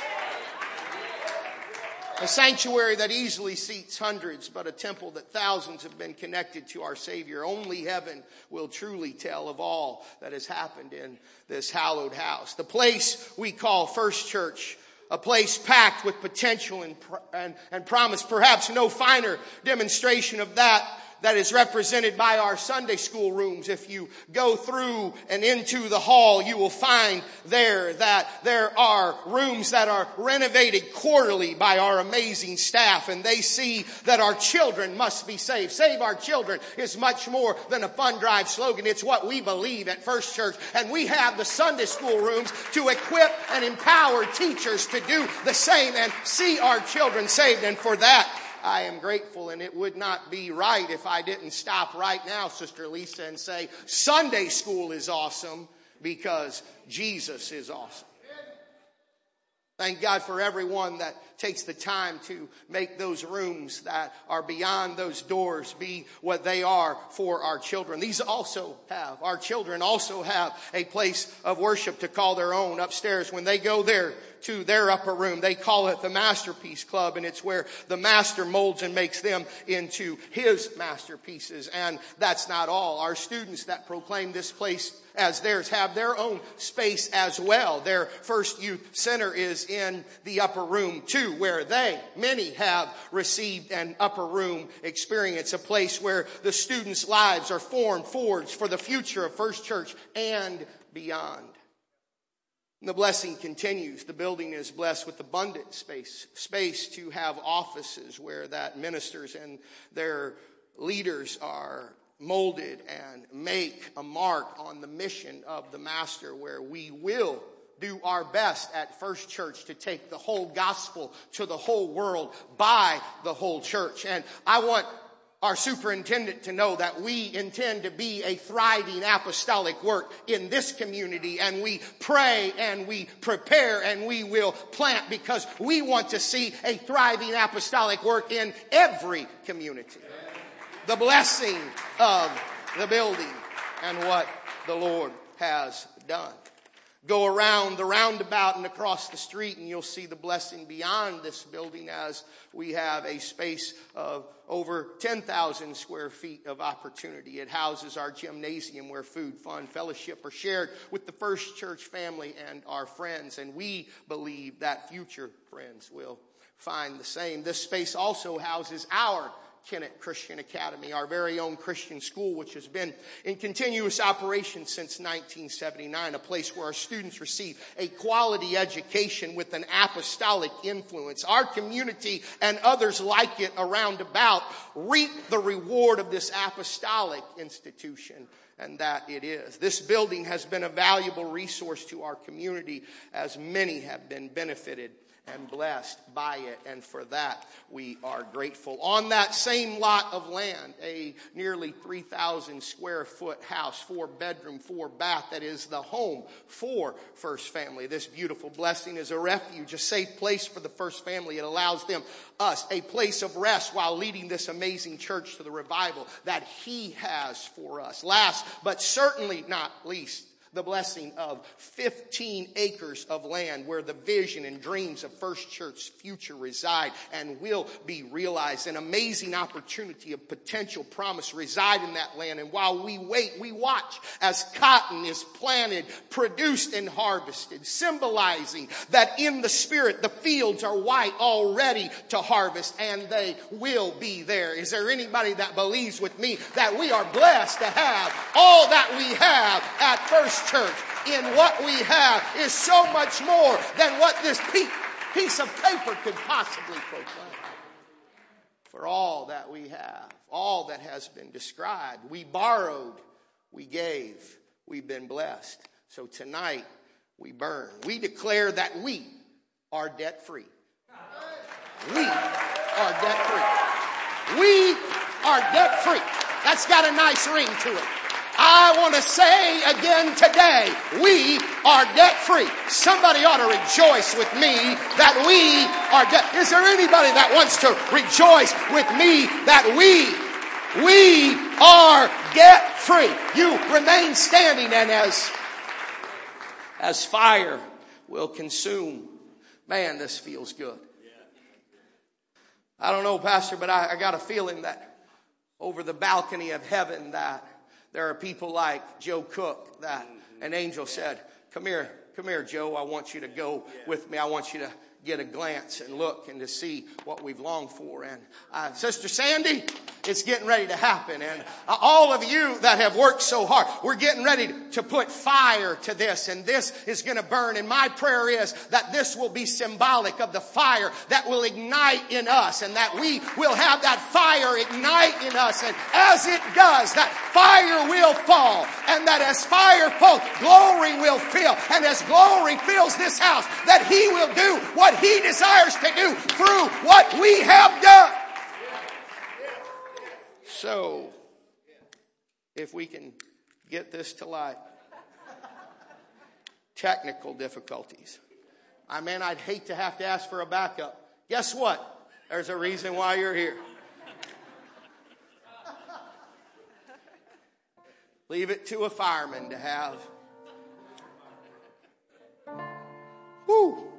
A sanctuary that easily seats hundreds, but a temple that thousands have been connected to our Savior. Only heaven will truly tell of all that has happened in this hallowed house. The place we call First Church a place packed with potential and, and, and promise. Perhaps no finer demonstration of that that is represented by our Sunday school rooms. If you go through and into the hall, you will find there that there are rooms that are renovated quarterly by our amazing staff and they see that our children must be saved. Save our children is much more than a fun drive slogan. It's what we believe at First Church and we have the Sunday school rooms to equip and empower teachers to do the same and see our children saved and for that I am grateful, and it would not be right if I didn't stop right now, Sister Lisa, and say, Sunday school is awesome because Jesus is awesome. Thank God for everyone that takes the time to make those rooms that are beyond those doors be what they are for our children. These also have, our children also have a place of worship to call their own upstairs. When they go there, to their upper room. They call it the Masterpiece Club, and it's where the master molds and makes them into his masterpieces. And that's not all. Our students that proclaim this place as theirs have their own space as well. Their first youth center is in the upper room too, where they, many have received an upper room experience, a place where the students' lives are formed, forged for the future of First Church and beyond. And the blessing continues. The building is blessed with abundant space, space to have offices where that ministers and their leaders are molded and make a mark on the mission of the master where we will do our best at First Church to take the whole gospel to the whole world by the whole church. And I want our superintendent to know that we intend to be a thriving apostolic work in this community and we pray and we prepare and we will plant because we want to see a thriving apostolic work in every community. The blessing of the building and what the Lord has done. Go around the roundabout and across the street and you'll see the blessing beyond this building as we have a space of over 10,000 square feet of opportunity. It houses our gymnasium where food, fun, fellowship are shared with the First Church family and our friends. And we believe that future friends will find the same. This space also houses our Kennett Christian Academy, our very own Christian school, which has been in continuous operation since 1979, a place where our students receive a quality education with an apostolic influence. Our community and others like it around about reap the reward of this apostolic institution and that it is. This building has been a valuable resource to our community as many have been benefited and blessed by it, and for that we are grateful. On that same lot of land, a nearly 3,000 square foot house, four bedroom, four bath, that is the home for First Family. This beautiful blessing is a refuge, a safe place for the First Family. It allows them, us, a place of rest while leading this amazing church to the revival that He has for us. Last, but certainly not least, the blessing of 15 acres of land where the vision and dreams of First Church's future reside and will be realized. An amazing opportunity of potential promise reside in that land. And while we wait, we watch as cotton is planted, produced, and harvested, symbolizing that in the spirit the fields are white already to harvest and they will be there. Is there anybody that believes with me that we are blessed to have all that we have at First church in what we have is so much more than what this piece of paper could possibly proclaim. For all that we have, all that has been described, we borrowed, we gave, we've been blessed. So tonight, we burn. We declare that we are debt free. We are debt free. We are debt free. That's got a nice ring to it. I want to say again today, we are debt free. Somebody ought to rejoice with me that we are debt. Is there anybody that wants to rejoice with me that we, we are debt free? You remain standing and as, as fire will consume. Man, this feels good. I don't know, Pastor, but I, I got a feeling that over the balcony of heaven that there are people like Joe Cook that mm-hmm. an angel said, Come here, come here, Joe. I want you to go with me. I want you to get a glance and look and to see what we've longed for. And uh, Sister Sandy, it's getting ready to happen. And uh, all of you that have worked so hard, we're getting ready to put fire to this and this is going to burn. And my prayer is that this will be symbolic of the fire that will ignite in us and that we will have that fire ignite in us. And as it does, that fire will fall and that as fire falls, glory will fill. And as glory fills this house, that he will do what he desires to do through what we have done. So, if we can get this to light, technical difficulties. I mean, I'd hate to have to ask for a backup. Guess what? There's a reason why you're here. Leave it to a fireman to have. Woo!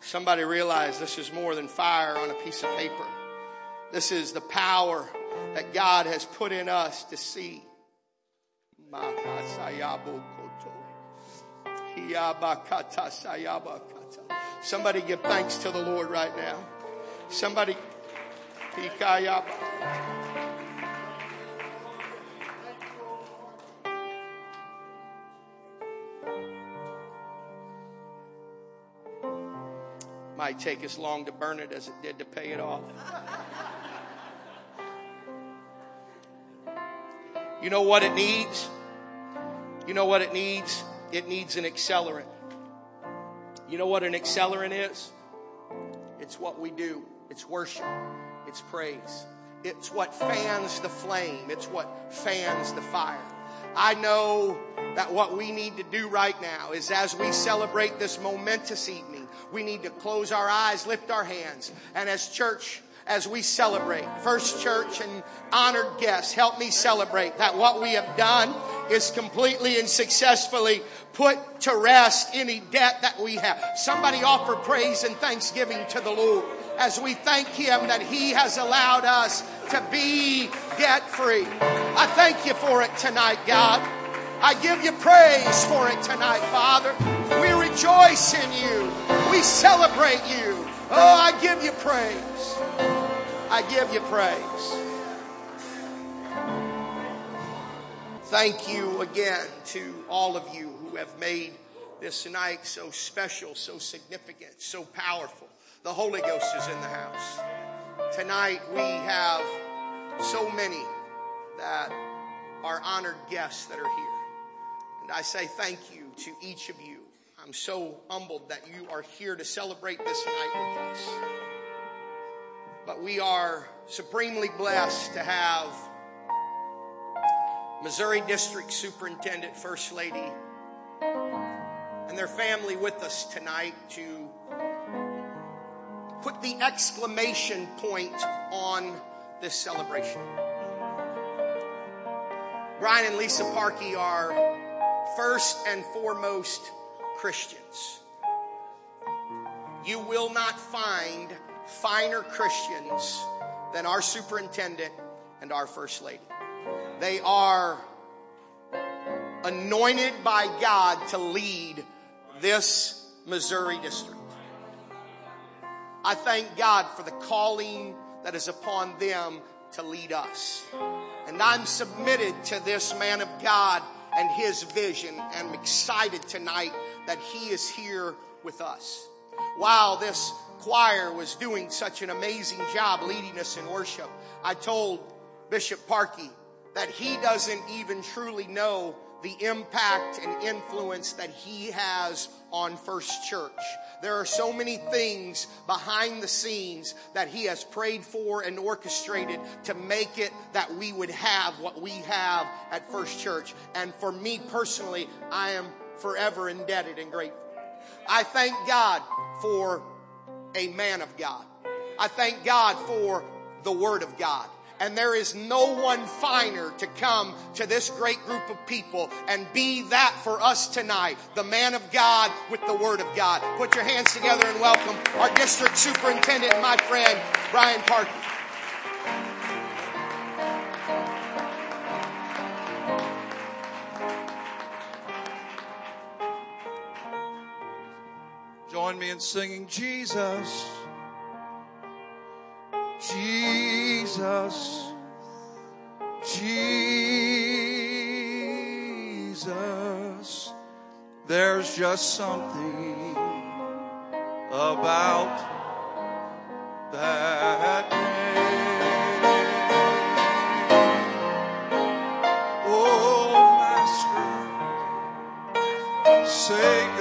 Somebody realize this is more than fire on a piece of paper. This is the power that God has put in us to see. Somebody give thanks to the Lord right now. Somebody. Might take as long to burn it as it did to pay it off. You know what it needs? You know what it needs? It needs an accelerant. You know what an accelerant is? It's what we do. It's worship. It's praise. It's what fans the flame. It's what fans the fire. I know that what we need to do right now is as we celebrate this momentous evening, we need to close our eyes, lift our hands, and as church, as we celebrate. First Church and honored guests, help me celebrate that what we have done is completely and successfully put to rest any debt that we have. Somebody offer praise and thanksgiving to the Lord as we thank Him that He has allowed us to be debt free. I thank you for it tonight, God. I give you praise for it tonight, Father. We rejoice in you. We celebrate you. Oh, I give you praise. I give you praise. Thank you again to all of you who have made this night so special, so significant, so powerful. The Holy Ghost is in the house. Tonight we have so many that are honored guests that are here. And I say thank you to each of you I'm so humbled that you are here to celebrate this night with us. But we are supremely blessed to have Missouri District Superintendent, First Lady, and their family with us tonight to put the exclamation point on this celebration. Brian and Lisa Parkey are first and foremost Christians. You will not find finer Christians than our superintendent and our first lady. They are anointed by God to lead this Missouri district. I thank God for the calling that is upon them to lead us. And I'm submitted to this man of God and his vision. And I'm excited tonight that he is here with us. While this choir was doing such an amazing job leading us in worship, I told Bishop Parkey that he doesn't even truly know the impact and influence that he has on First Church. There are so many things behind the scenes that he has prayed for and orchestrated to make it that we would have what we have at First Church. And for me personally, I am forever indebted and grateful. I thank God for a man of God. I thank God for the Word of God. And there is no one finer to come to this great group of people and be that for us tonight. The man of God with the word of God. Put your hands together and welcome our district superintendent, my friend, Brian Parkey. Join me in singing Jesus, Jesus, Jesus. Jesus, There's just something about that name. Oh, Master, Savior,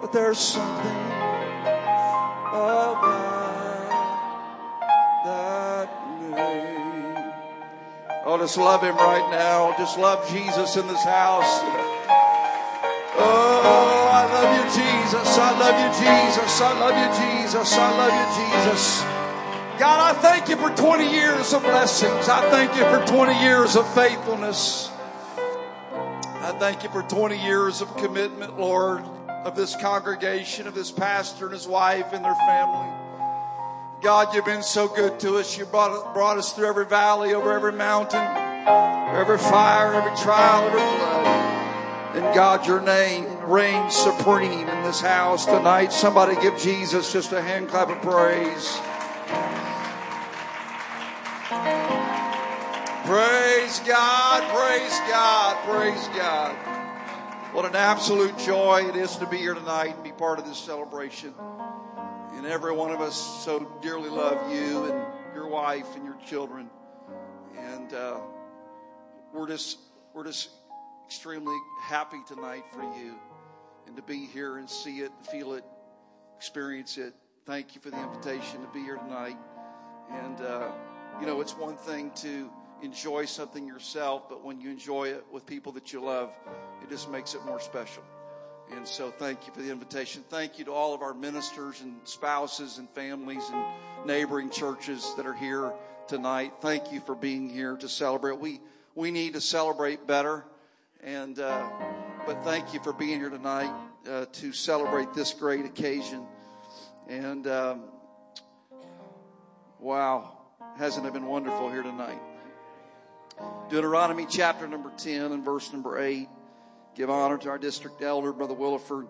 But there's something about that name. Oh, just love him right now. Just love Jesus in this house. Oh, I love you, Jesus. I love you, Jesus. I love you, Jesus. I love you, Jesus. God, I thank you for 20 years of blessings. I thank you for 20 years of faithfulness. I thank you for 20 years of commitment, Lord, of this congregation, of this pastor and his wife and their family. God, you've been so good to us. You brought, brought us through every valley, over every mountain, every fire, every trial, every flood. And God, your name reigns supreme in this house tonight. Somebody give Jesus just a hand clap of praise. Praise God, praise God, praise God. What an absolute joy it is to be here tonight and be part of this celebration. And every one of us so dearly love you and your wife and your children. And uh, we're just we're just extremely happy tonight for you and to be here and see it, feel it, experience it. Thank you for the invitation to be here tonight. And uh, you know, it's one thing to enjoy something yourself, but when you enjoy it with people that you love, it just makes it more special. And so thank you for the invitation. Thank you to all of our ministers and spouses and families and neighboring churches that are here tonight. Thank you for being here to celebrate. We we need to celebrate better, and uh, but thank you for being here tonight uh, to celebrate this great occasion. And um, wow, hasn't it been wonderful here tonight? Deuteronomy chapter number ten and verse number eight. Give honor to our district elder, Brother Williford.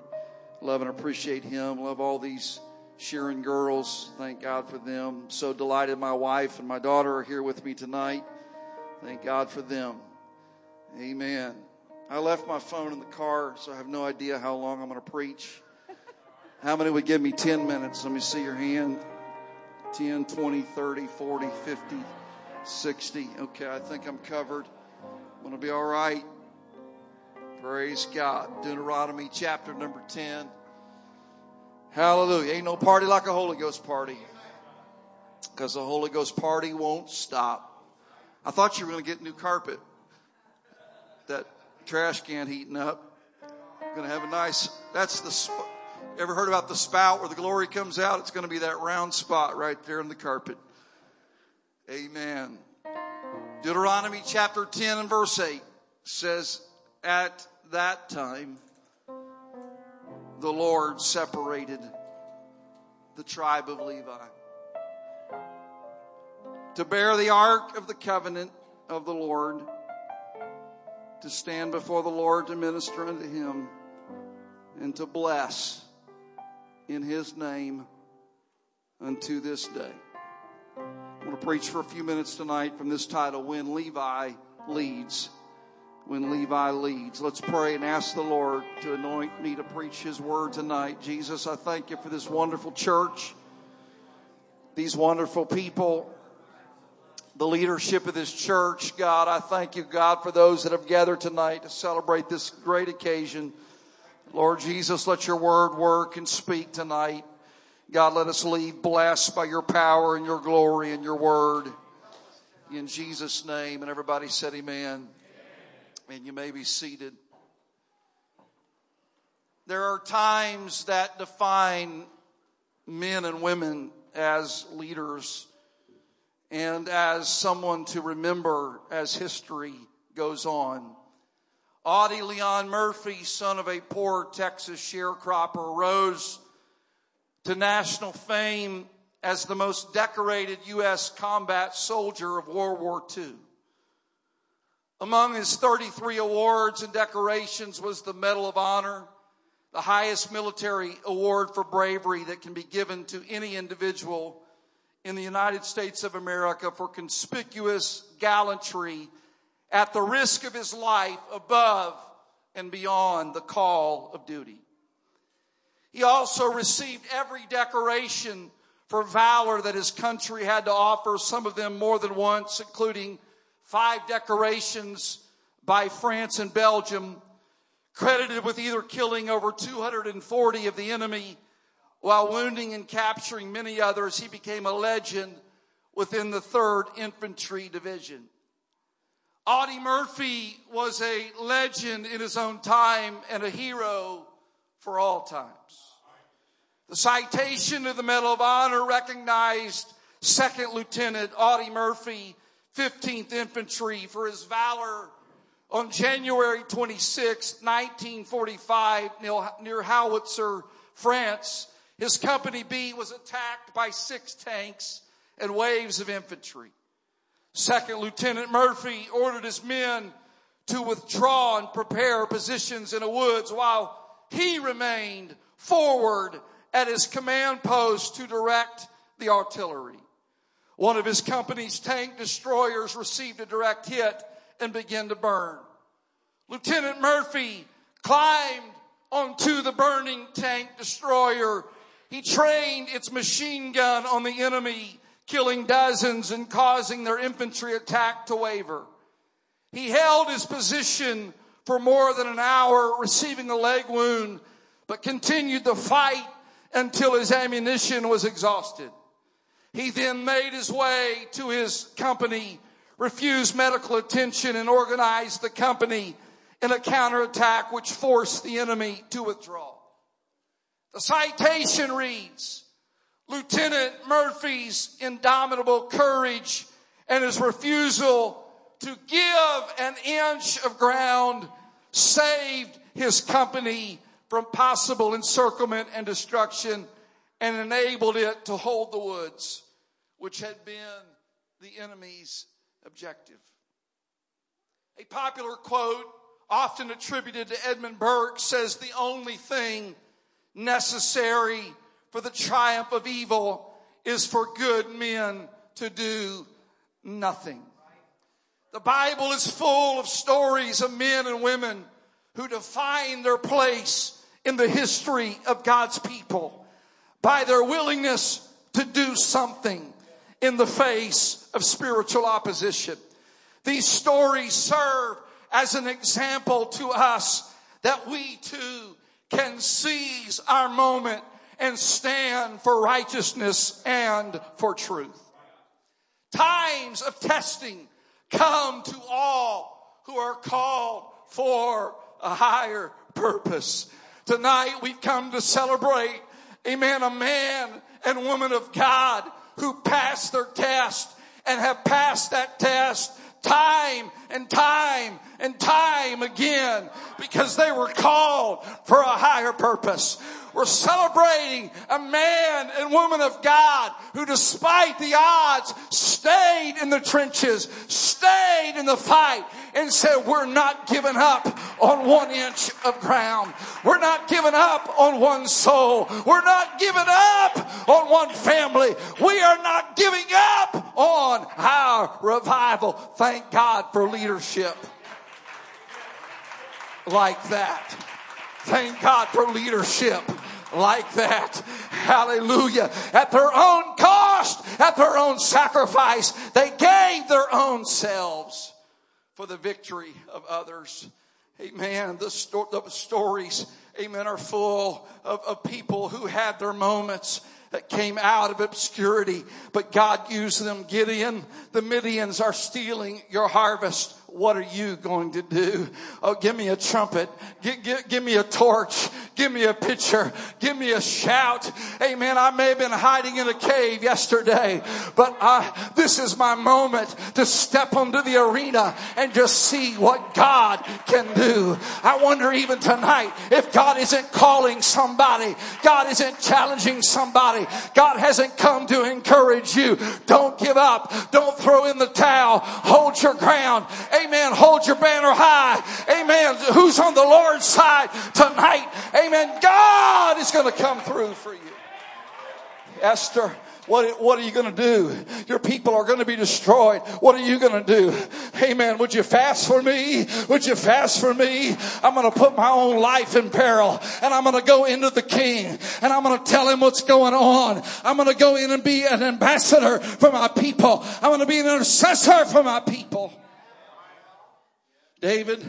Love and appreciate him. Love all these Sharon girls. Thank God for them. So delighted my wife and my daughter are here with me tonight. Thank God for them. Amen. I left my phone in the car, so I have no idea how long I'm going to preach. How many would give me 10 minutes? Let me see your hand. 10, 20, 30, 40, 50, 60. Okay, I think I'm covered. I'm going to be all right. Praise God. Deuteronomy chapter number 10. Hallelujah. Ain't no party like a Holy Ghost party. Because the Holy Ghost party won't stop. I thought you were going to get new carpet. That trash can heating up. Going to have a nice, that's the, sp- ever heard about the spout where the glory comes out? It's going to be that round spot right there in the carpet. Amen. Deuteronomy chapter 10 and verse 8 says, At that time, the Lord separated the tribe of Levi to bear the ark of the covenant of the Lord, to stand before the Lord to minister unto him, and to bless in his name unto this day. Preach for a few minutes tonight from this title, When Levi Leads when Levi leads. Let's pray and ask the Lord to anoint me to preach his word tonight. Jesus, I thank you for this wonderful church, these wonderful people, the leadership of this church. God, I thank you, God, for those that have gathered tonight to celebrate this great occasion. Lord Jesus, let your word work and speak tonight. God, let us leave blessed by your power and your glory and your word. In Jesus' name. And everybody said, Amen. And you may be seated. There are times that define men and women as leaders and as someone to remember as history goes on. Audie Leon Murphy, son of a poor Texas sharecropper, rose to national fame as the most decorated U.S. combat soldier of World War II. Among his 33 awards and decorations was the Medal of Honor, the highest military award for bravery that can be given to any individual in the United States of America for conspicuous gallantry at the risk of his life above and beyond the call of duty. He also received every decoration for valor that his country had to offer, some of them more than once, including five decorations by France and Belgium, credited with either killing over 240 of the enemy while wounding and capturing many others. He became a legend within the 3rd Infantry Division. Audie Murphy was a legend in his own time and a hero for all times. The citation of the Medal of Honor recognized Second Lieutenant Audie Murphy 15th Infantry for his valor on January 26, 1945, near Holtzwihr, France. His Company B was attacked by six tanks and waves of infantry. Second Lieutenant Murphy ordered his men to withdraw and prepare positions in the woods while he remained forward at his command post to direct the artillery. One of his company's tank destroyers received a direct hit and began to burn. Lieutenant Murphy climbed onto the burning tank destroyer. He trained its machine gun on the enemy, killing dozens and causing their infantry attack to waver. He held his position for more than an hour, receiving a leg wound, but continued the fight until his ammunition was exhausted. He then made his way to his company, refused medical attention, and organized the company in a counterattack which forced the enemy to withdraw. The citation reads, Lieutenant Murphy's indomitable courage and his refusal to give an inch of ground saved his company from possible encirclement and destruction and enabled it to hold the woods, which had been the enemy's objective. A popular quote, often attributed to Edmund Burke, says the only thing necessary for the triumph of evil is for good men to do nothing. The Bible is full of stories of men and women who define their place in the history of God's people by their willingness to do something in the face of spiritual opposition. These stories serve as an example to us that we too can seize our moment and stand for righteousness and for truth. Times of testing come to all who are called for a higher purpose. Tonight we've come to celebrate, amen, a man and woman of God who passed their test and have passed that test time and time and time again because they were called for a higher purpose. We're celebrating a man and woman of God who despite the odds stayed in the trenches, stayed in the fight and said, we're not giving up on one inch of ground. We're not giving up on one soul. We're not giving up on one family. We are not giving up on our revival. Thank God for leadership like that. Thank God for leadership like that. Hallelujah. At their own cost, at their own sacrifice, they gave their own selves for the victory of others. Amen. The, sto- the stories, amen, are full of, of people who had their moments that came out of obscurity, but God used them. Gideon, the Midians are stealing your harvest. What are you going to do? Oh, give me a trumpet. Give, give, give, me a torch. Give me a pitcher. Give me a shout. Amen. I may have been hiding in a cave yesterday, but I, this is my moment to step onto the arena and just see what God can do. I wonder even tonight if God isn't calling somebody. God isn't challenging somebody. God hasn't come to encourage you. Don't give up. Don't throw in the towel. Hold your ground. Amen. Hold your banner high. Amen. Who's on the Lord's side tonight? Amen. God is going to come through for you. Esther, what, what are you going to do? Your people are going to be destroyed. What are you going to do? Amen. Would you fast for me? Would you fast for me? I'm going to put my own life in peril and I'm going to go into the king and I'm going to tell him what's going on. I'm going to go in and be an ambassador for my people. I'm going to be an intercessor for my people. David,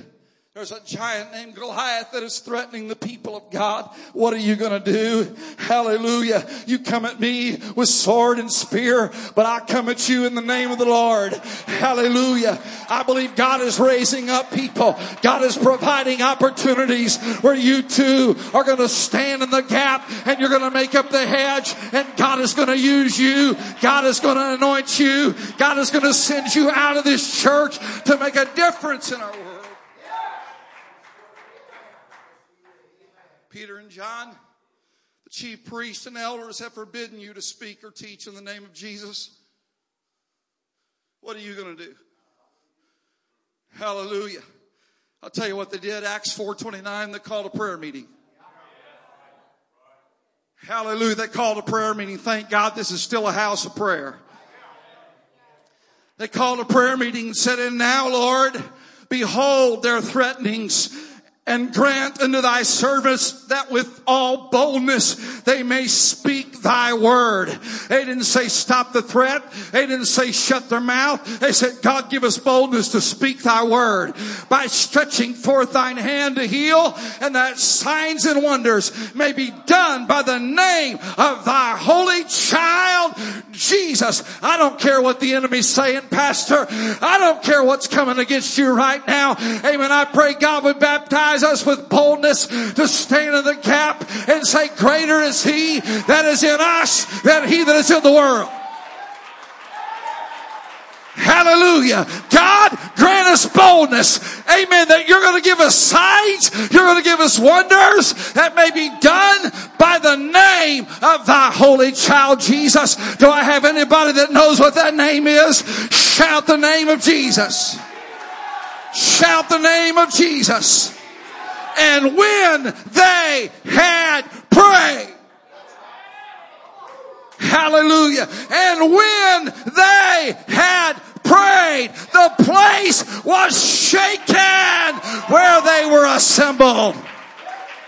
there's a giant named Goliath that is threatening the people of God. What are you going to do? Hallelujah. You come at me with sword and spear, but I come at you in the name of the Lord. Hallelujah. I believe God is raising up people. God is providing opportunities where you too are going to stand in the gap and you're going to make up the hedge and God is going to use you. God is going to anoint you. God is going to send you out of this church to make a difference in our world. Peter and John, the chief priests and elders have forbidden you to speak or teach in the name of Jesus. What are you going to do? Hallelujah. I'll tell you what they did. Acts 4.29, they called a prayer meeting. Hallelujah. They called a prayer meeting. Thank God this is still a house of prayer. They called a prayer meeting and said, and now Lord, behold their threatenings and grant unto thy servants that with all boldness they may speak thy word. They didn't say stop the threat. They didn't say shut their mouth. They said, God give us boldness to speak thy word by stretching forth thine hand to heal and that signs and wonders may be done by the name of thy holy child, Jesus. I don't care what the enemy's saying, pastor. I don't care what's coming against you right now. Amen. I pray God would baptize us with boldness to stand in the gap and say, greater is he that is in us than he that is in the world. Hallelujah. God, grant us boldness. Amen. That you're going to give us signs. You're going to give us wonders that may be done by the name of thy holy child Jesus. Do I have anybody that knows what that name is? Shout the name of Jesus. Shout the name of Jesus. And when they had prayed, Hallelujah. And when they had prayed, the place was shaken where they were assembled.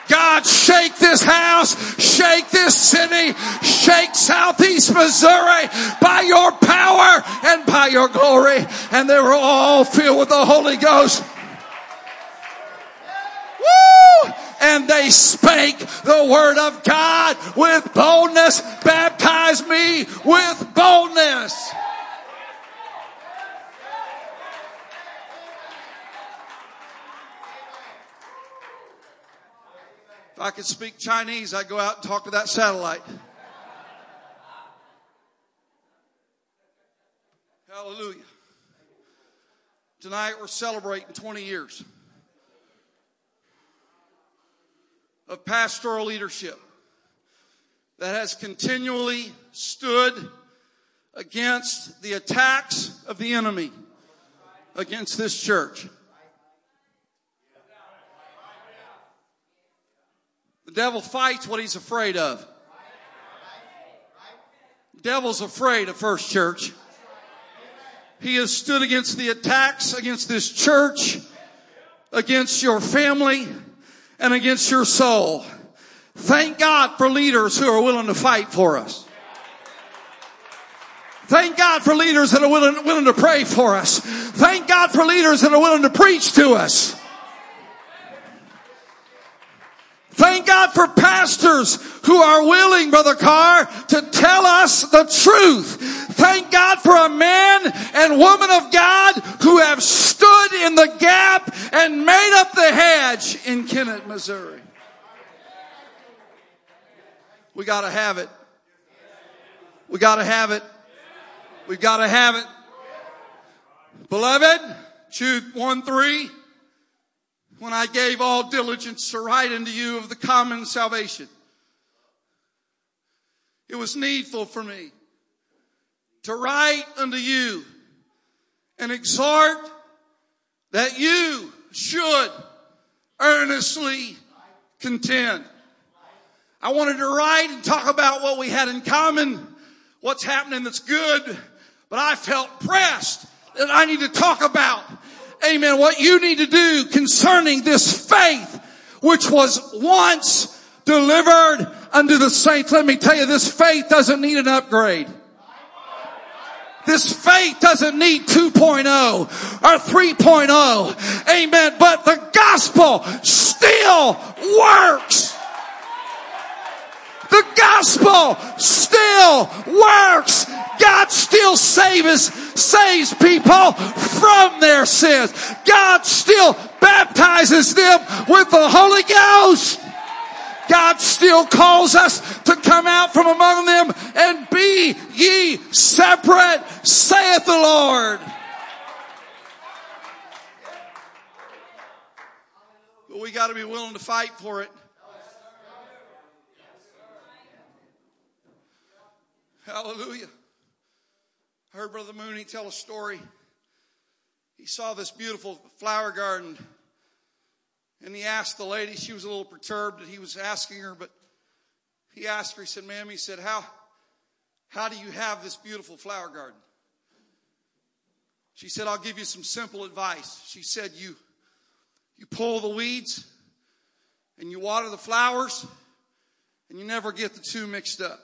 God, shake this house, shake this city, shake Southeast Missouri by your power and by your glory. And they were all filled with the Holy Ghost. Woo! And they spake the word of God with boldness. Baptize me with boldness. If I could speak Chinese, I'd go out and talk to that satellite. Hallelujah. Tonight we're celebrating 20 years of pastoral leadership that has continually stood against the attacks of the enemy against this church. The devil fights what he's afraid of. The devil's afraid of First Church. He has stood against the attacks against this church, against your family, and against your soul. Thank God for leaders who are willing to fight for us. Thank God for leaders that are willing, willing to pray for us. Thank God for leaders that are willing to preach to us. Thank God for pastors who are willing, Brother Carr, to tell us the truth. Thank God for a man and woman of God who have stood in the gap and made up the hedge in Kennett, Missouri. We gotta have it. We gotta have it. We gotta have it. Beloved, Jude 1 3 when I gave all diligence to write unto you of the common salvation. It was needful for me to write unto you and exhort that you should earnestly contend. I wanted to write and talk about what we had in common, what's happening that's good, but I felt pressed that I need to talk about amen, what you need to do concerning this faith which was once delivered unto the saints. Let me tell you, this faith doesn't need an upgrade. This faith doesn't need 2.0 or 3.0. Amen. But the gospel still works. The gospel still works. God still saves, saves people from their sins. God still baptizes them with the Holy Ghost. God still calls us to come out from among them and be ye separate, saith the Lord. But we got to be willing to fight for it. Hallelujah. I heard Brother Mooney tell a story. He saw this beautiful flower garden and he asked the lady, she was a little perturbed that he was asking her, but he asked her, he said, ma'am, he said, how, how do you have this beautiful flower garden? She said, I'll give you some simple advice. She said, you, you pull the weeds and you water the flowers and you never get the two mixed up.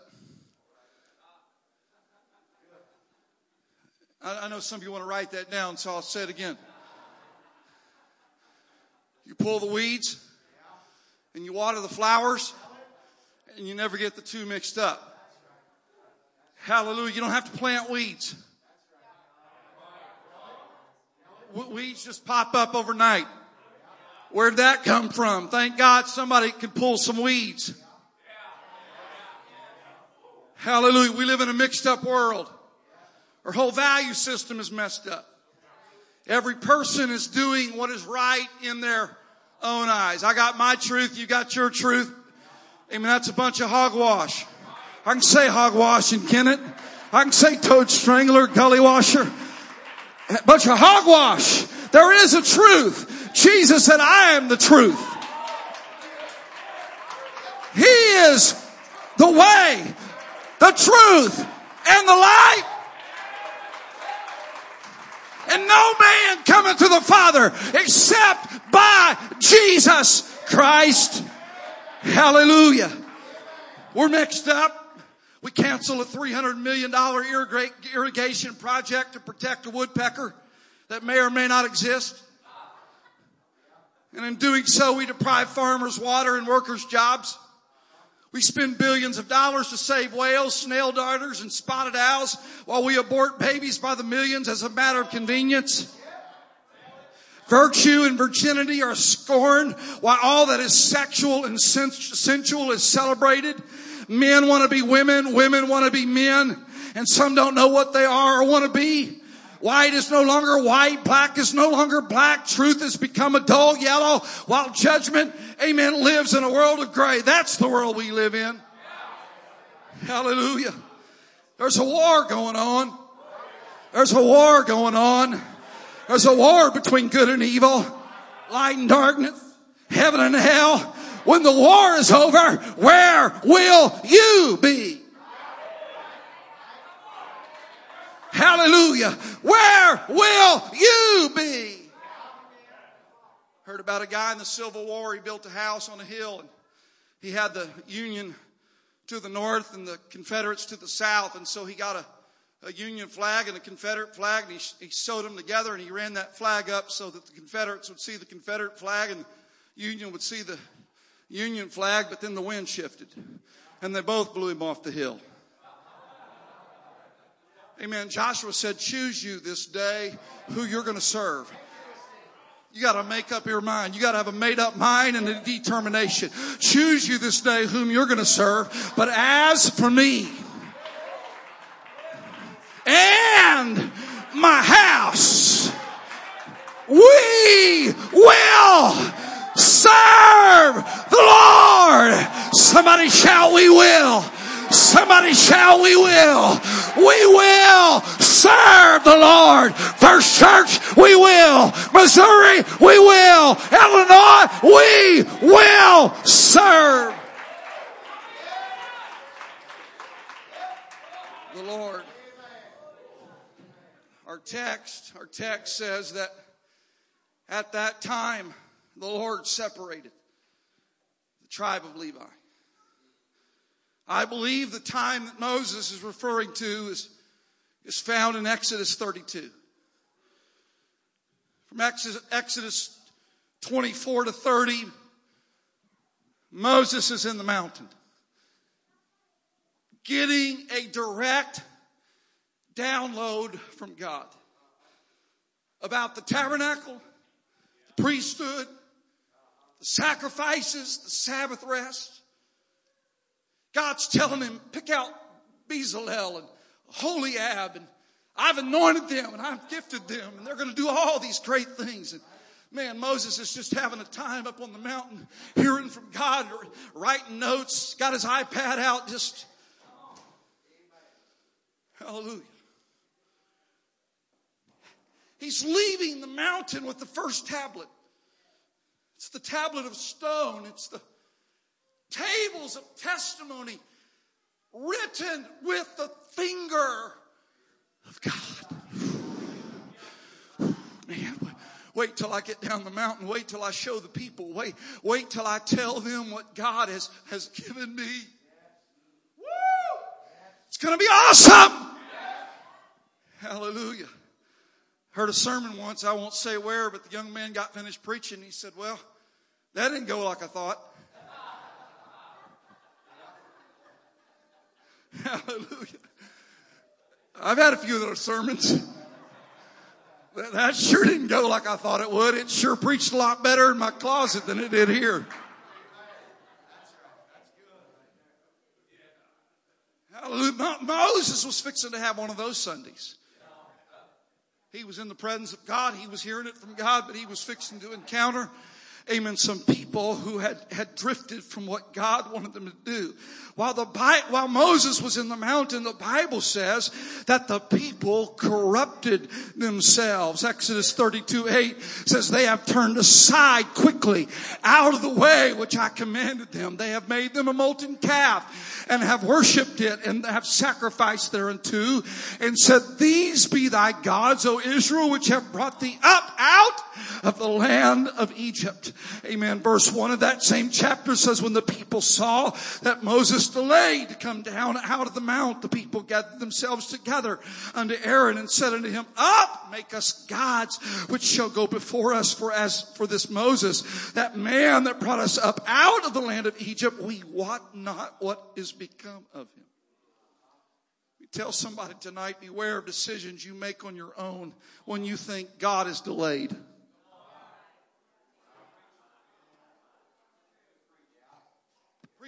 I, I know some of you want to write that down, so I'll say it again. You pull the weeds and you water the flowers and you never get the two mixed up. Hallelujah. You don't have to plant weeds. Weeds just pop up overnight. Where'd that come from? Thank God somebody could pull some weeds. Hallelujah. We live in a mixed up world. Our whole value system is messed up. Every person is doing what is right in their own eyes. I got my truth, you got your truth. Amen. That's a bunch of hogwash. I can say hogwash and Kennett. I can say toad strangler, gully washer. A bunch of hogwash. There is a truth. Jesus said, I am the truth. He is the way, the truth, and the light. And no man cometh to the Father except by Jesus Christ. Hallelujah. We're mixed up. We cancel a $300 million irrigation project to protect a woodpecker that may or may not exist. And in doing so, we deprive farmers water and workers jobs. We spend billions of dollars to save whales, snail darters, and spotted owls while we abort babies by the millions as a matter of convenience. Virtue and virginity are scorned while all that is sexual and sensual is celebrated. Men want to be women, women want to be men, and some don't know what they are or want to be. White is no longer white. Black is no longer black. Truth has become a dull yellow while judgment, amen, lives in a world of gray. That's the world we live in. Hallelujah. There's a war going on. There's a war going on. There's a war between good and evil, light and darkness, heaven and hell. When the war is over, where will you be? Hallelujah. Where will you be? Heard about a guy in the Civil War. He built a house on a hill and he had the Union to the north and the Confederates to the south. And so he got a, a Union flag and a Confederate flag and he, he sewed them together and he ran that flag up so that the Confederates would see the Confederate flag and the Union would see the Union flag, but then the wind shifted and they both blew him off the hill. Amen. Joshua said, choose you this day who you're going to serve. You got to make up your mind. You got to have a made up mind and a determination. Choose you this day whom you're going to serve. But as for me and my house, we will serve the Lord. Somebody shout, we will. Somebody shout, we will. We will serve the Lord. First Church, we will. Missouri, we will. Illinois, we will serve the Lord. Our text, our text says that at that time the Lord separated the tribe of Levi. I believe the time that Moses is referring to is, is found in Exodus 32. From Exodus, Exodus 24 to 30, Moses is in the mountain getting a direct download from God about the tabernacle, the priesthood, the sacrifices, the Sabbath rest. God's telling him, pick out Bezalel and Aholiab and I've anointed them and I've gifted them and they're going to do all these great things. And man, Moses is just having a time up on the mountain, hearing from God, writing notes, got his iPad out, just hallelujah. He's leaving the mountain with the first tablet. It's the tablet of stone. It's the tables of testimony written with the finger of God. Man, wait till I get down the mountain. Wait till I show the people. Wait, wait till I tell them what God has, has given me. Woo! It's going to be awesome. Hallelujah. Heard a sermon once. I won't say where, but the young man got finished preaching. He said, well, that didn't go like I thought. Hallelujah. I've had a few of those sermons. That sure didn't go like I thought it would. It sure preached a lot better in my closet than it did here. Hallelujah. Moses was fixing to have one of those Sundays. He was in the presence of God. He was hearing it from God, but he was fixing to encounter amen, some people who had, had drifted from what God wanted them to do. While the, while Moses was in the mountain, the Bible says that the people corrupted themselves. Exodus 32, 8 says they have turned aside quickly out of the way which I commanded them. They have made them a molten calf and have worshipped it and have sacrificed thereunto and said, these be thy gods, O Israel, which have brought thee up out of the land of Egypt. Amen. Verse one of that same chapter says, when the people saw that Moses delayed to come down out of the mount, the people gathered themselves together unto Aaron and said unto him, up, make us gods which shall go before us. For as for this Moses, that man that brought us up out of the land of Egypt, we wot not what is become of him. We Tell somebody tonight, beware of decisions you make on your own when you think God is delayed.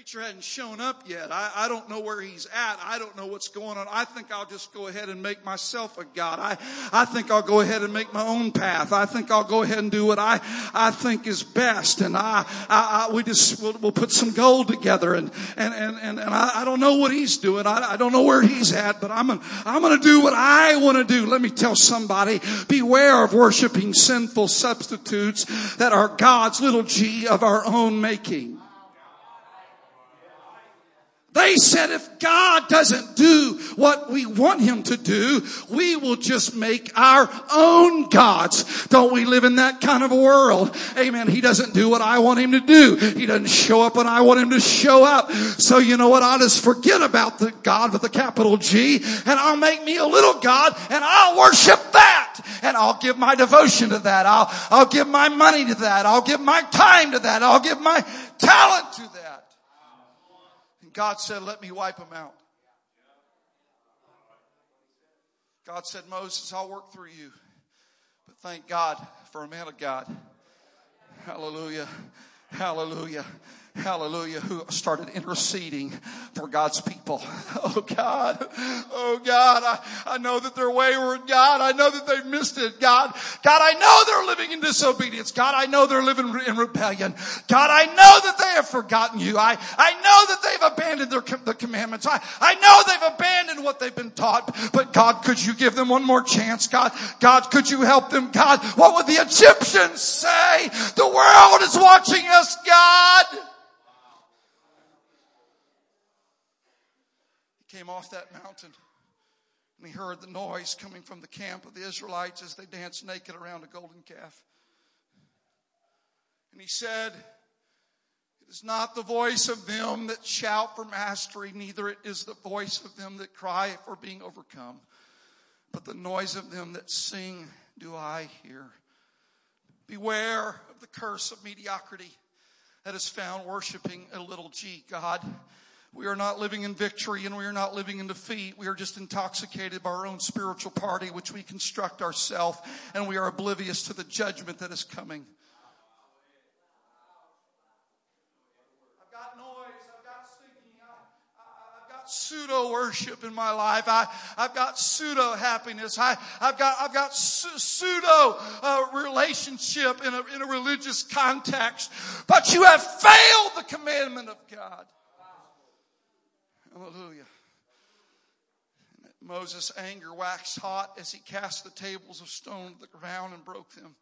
Preacher hadn't shown up yet. I, I don't know where he's at. I don't know what's going on. I think I'll just go ahead and make myself a God. I, I think I'll go ahead and make my own path. I think I'll go ahead and do what I, I think is best. And I, I, I we just, we'll, we'll, put some gold together and, and, and, and, and I, I, don't know what he's doing. I, I don't know where he's at, but I'm gonna, I'm gonna do what I want to do. Let me tell somebody, beware of worshiping sinful substitutes that are God's little g of our own making. They said if God doesn't do what we want him to do, we will just make our own gods. Don't we live in that kind of a world? Amen. He doesn't do what I want him to do. He doesn't show up when I want him to show up. So you know what? I'll just forget about the God with a capital G and I'll make me a little God and I'll worship that and I'll give my devotion to that. I'll, I'll give my money to that. I'll give my time to that. I'll give my talent to that. God said, let me wipe them out. God said, Moses, I'll work through you. But thank God for a man of God. Hallelujah. Hallelujah hallelujah, who started interceding for God's people. Oh God, oh God, I, I know that they're wayward. God, I know that they've missed it. God, God, I know they're living in disobedience. God, I know they're living in rebellion. God, I know that they have forgotten you. I, I know that they've abandoned their, the commandments. I, I know they've abandoned what they've been taught. But God, could you give them one more chance? God, God, could you help them? God, what would the Egyptians say? The world is watching us, God. Came off that mountain and he heard the noise coming from the camp of the Israelites as they danced naked around a golden calf. And he said, It is not the voice of them that shout for mastery, neither it is the voice of them that cry for being overcome, but the noise of them that sing do I hear. Beware of the curse of mediocrity that is found worshiping a little g God. We are not living in victory and we are not living in defeat. We are just intoxicated by our own spiritual party, which we construct ourselves, and we are oblivious to the judgment that is coming. I've. I've pseudo worship in my life. I, have got pseudo happiness. I, have got, I've got su- pseudo uh, relationship in a, in a religious context. But you have failed the commandment of God. Hallelujah. Moses' anger waxed hot as he cast the tables of stone to the ground and broke them.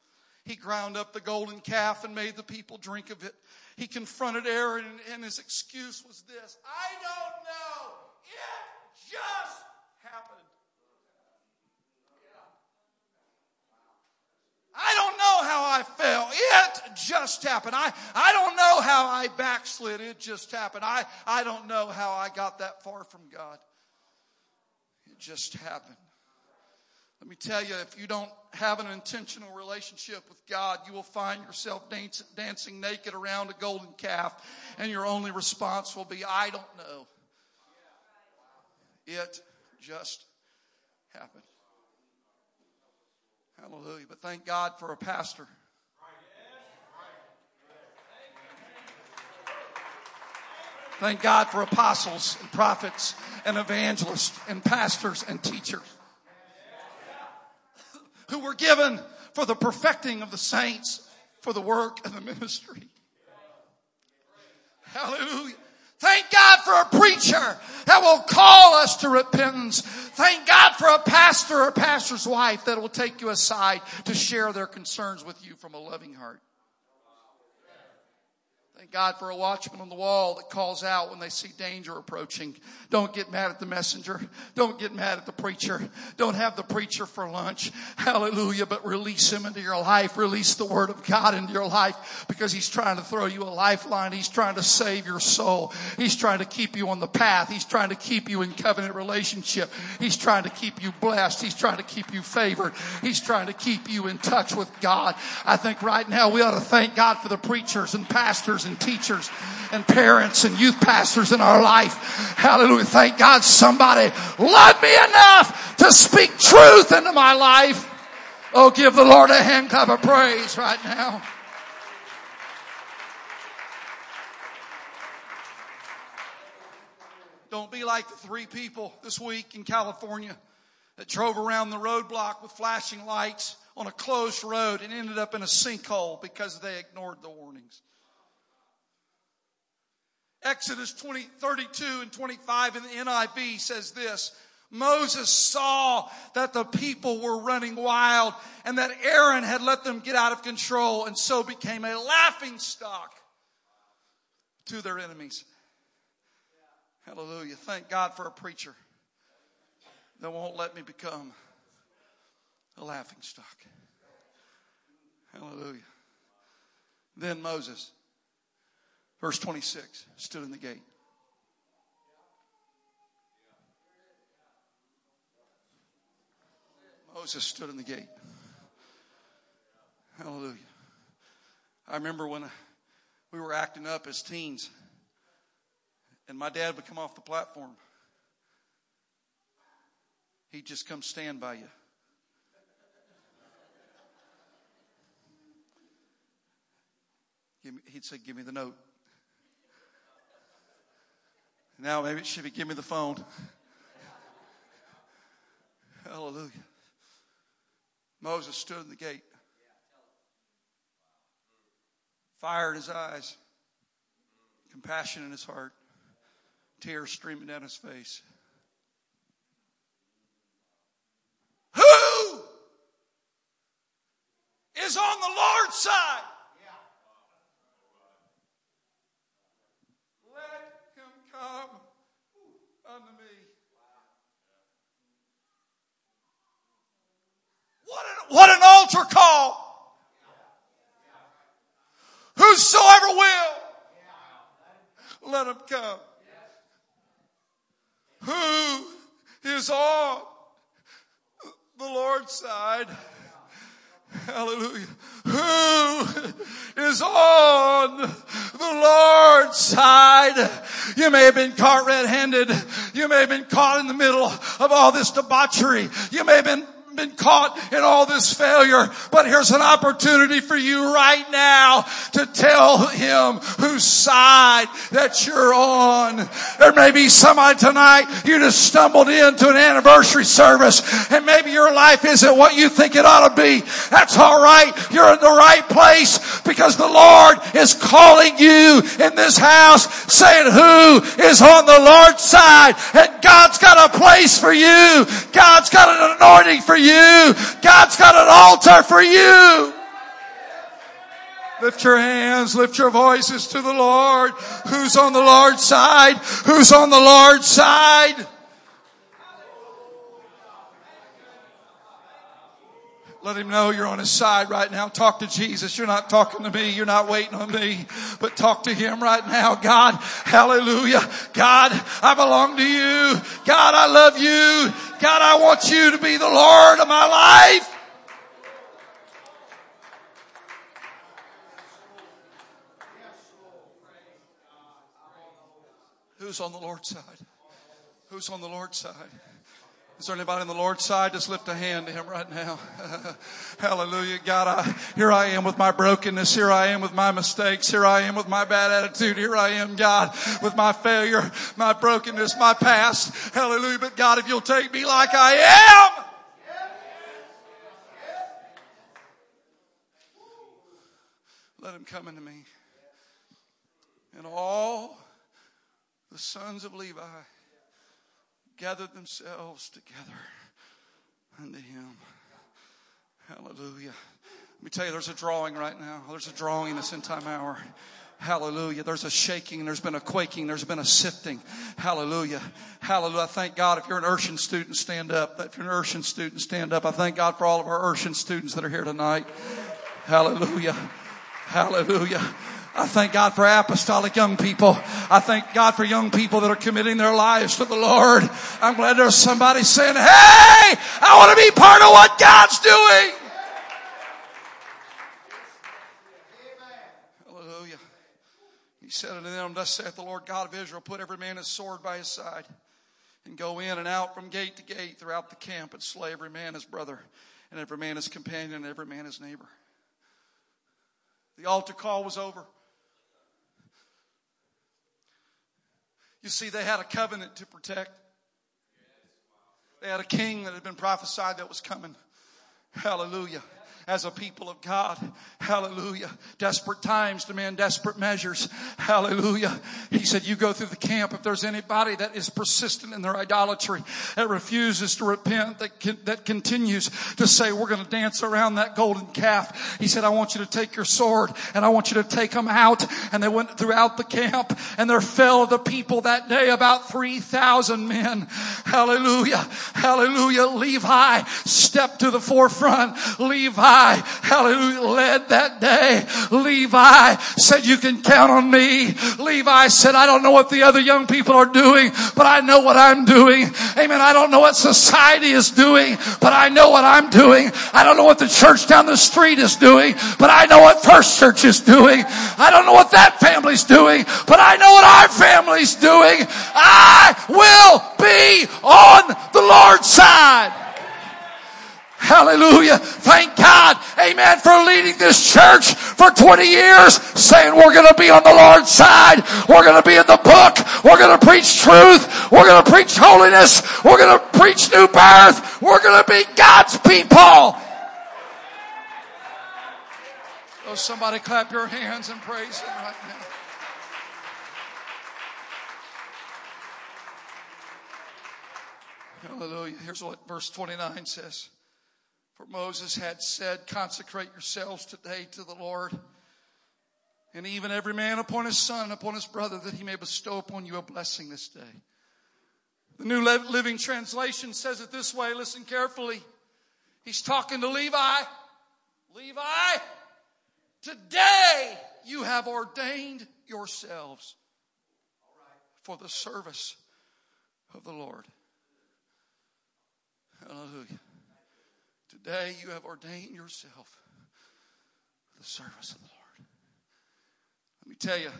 He ground up the golden calf and made the people drink of it. He confronted Aaron, and his excuse was this I don't know. It just happened. I don't know how I fell. It just happened. I, I don't know how I backslid. It just happened. I, I don't know how I got that far from God. It just happened. Let me tell you, if you don't have an intentional relationship with God, you will find yourself dance, dancing naked around a golden calf, and your only response will be, I don't know. It just happened. Hallelujah. But thank God for a pastor. Thank God for apostles and prophets and evangelists and pastors and teachers who were given for the perfecting of the saints for the work of the ministry. Hallelujah. Thank God for a preacher that will call us to repentance. Thank God for a pastor or pastor's wife that will take you aside to share their concerns with you from a loving heart. Thank God for a watchman on the wall that calls out when they see danger approaching. Don't get mad at the messenger. Don't get mad at the preacher. Don't have the preacher for lunch. Hallelujah. But release him into your life. Release the word of God into your life because he's trying to throw you a lifeline. He's trying to save your soul. He's trying to keep you on the path. He's trying to keep you in covenant relationship. He's trying to keep you blessed. He's trying to keep you favored. He's trying to keep you in touch with God. I think right now we ought to thank God for the preachers and pastors and teachers and parents and youth pastors in our life. Hallelujah. Thank God somebody loved me enough to speak truth into my life. Oh, give the Lord a hand clap of praise right now. Don't be like the three people this week in California that drove around the roadblock with flashing lights on a closed road and ended up in a sinkhole because they ignored the warnings. Exodus 20, 32 and 25 in the NIV says this. Moses saw that the people were running wild and that Aaron had let them get out of control and so became a laughing stock to their enemies. Hallelujah. Thank God for a preacher that won't let me become a laughing stock. Hallelujah. Then Moses Verse 26 stood in the gate. Moses stood in the gate. Hallelujah. I remember when we were acting up as teens, and my dad would come off the platform. He'd just come stand by you. he'd say, Give me the note. Now maybe it should be give me the phone. Hallelujah. Moses stood in the gate. Fire in his eyes, compassion in his heart, tears streaming down his face. Who is on the Lord's side? Come unto me. What an, what an altar call. Whosoever will, let him come. Who is on the Lord's side? Hallelujah. Who is on the Lord's side? You may have been caught red-handed. You may have been caught in the middle of all this debauchery. You may have been been caught in all this failure, but here's an opportunity for you right now to tell him whose side that you're on. There may be somebody tonight, you just stumbled into an anniversary service and maybe your life isn't what you think it ought to be. That's alright. You're in the right place because the Lord is calling you in this house saying who is on the Lord's side and God's got a place for you. God's got an anointing for you. God's got an altar for you. Lift your hands, lift your voices to the Lord. Who's on the Lord's side? Who's on the Lord's side? Let him know you're on his side right now. Talk to Jesus. You're not talking to me. You're not waiting on me, but talk to him right now. God, hallelujah. God, I belong to you. God, I love you. God, I want you to be the Lord of my life. Who's on the Lord's side? Who's on the Lord's side? Is there anybody on the Lord's side? Just lift a hand to Him right now. Hallelujah. God, I, here I am with my brokenness. Here I am with my mistakes. Here I am with my bad attitude. Here I am, God, with my failure, my brokenness, my past. Hallelujah. But God, if you'll take me like I am. Let him come into me. And all the sons of Levi gathered themselves together unto him. Hallelujah. Let me tell you, there's a drawing right now. There's a drawing in this end time hour. Hallelujah. There's a shaking, there's been a quaking, there's been a sifting. Hallelujah. Hallelujah. I thank God if you're an Urshan student, stand up. If you're an Urshan student, stand up. I thank God for all of our Urshan students that are here tonight. Hallelujah. Hallelujah. I thank God for apostolic young people. I thank God for young people that are committing their lives to the Lord. I'm glad there's somebody saying, Hey, I want to be part of what God's doing. He said unto them, Thus saith the Lord God of Israel, put every man his sword by his side and go in and out from gate to gate throughout the camp and slay every man his brother and every man his companion and every man his neighbor. The altar call was over. You see, they had a covenant to protect. They had a king that had been prophesied that was coming. Hallelujah as a people of God. Hallelujah. Desperate times demand desperate measures. Hallelujah. He said, you go through the camp. If there's anybody that is persistent in their idolatry, that refuses to repent, that, can, that continues to say, we're going to dance around that golden calf. He said, I want you to take your sword and I want you to take them out. And they went throughout the camp and there fell the people that day about 3,000 men. Hallelujah. Hallelujah. Levi stepped to the forefront. Levi hallelujah, led that day. Levi said, you can count on me. Levi said, I don't know what the other young people are doing, but I know what I'm doing. Amen. I don't know what society is doing, but I know what I'm doing. I don't know what the church down the street is doing, but I know what First Church is doing. I don't know what that family's doing, but I know what our family's doing. I will be on the Lord's side. Hallelujah. Thank God. Amen. For leading this church for 20 years saying we're going to be on the Lord's side. We're going to be in the book. We're going to preach truth. We're going to preach holiness. We're going to preach new birth. We're going to be God's people. Oh, somebody clap your hands and praise Him right now. Hallelujah. Here's what verse 29 says. For Moses had said, Consecrate yourselves today to the Lord, and even every man upon his son, and upon his brother, that he may bestow upon you a blessing this day. The New Living Translation says it this way listen carefully. He's talking to Levi. Levi, today you have ordained yourselves for the service of the Lord. Hallelujah. Today you have ordained yourself for the service of the Lord. Let me tell you,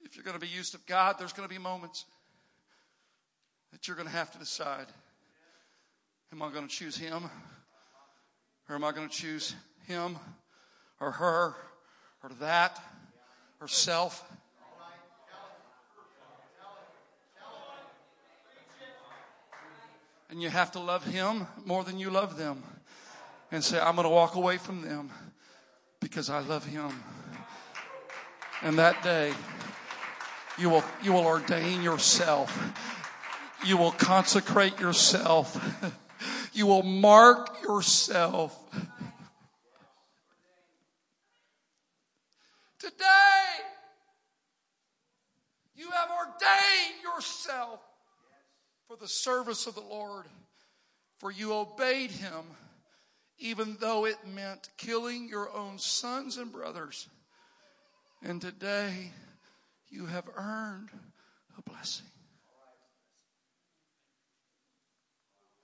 if you're going to be used of God, there's going to be moments that you're going to have to decide am I going to choose Him or am I going to choose Him or her or that or self? And you have to love Him more than you love them. And say, I'm going to walk away from them because I love Him. And that day, you will, you will ordain yourself. You will consecrate yourself. You will mark yourself. Today, you have ordained yourself for the service of the Lord, for you obeyed him, even though it meant killing your own sons and brothers. And today, you have earned a blessing.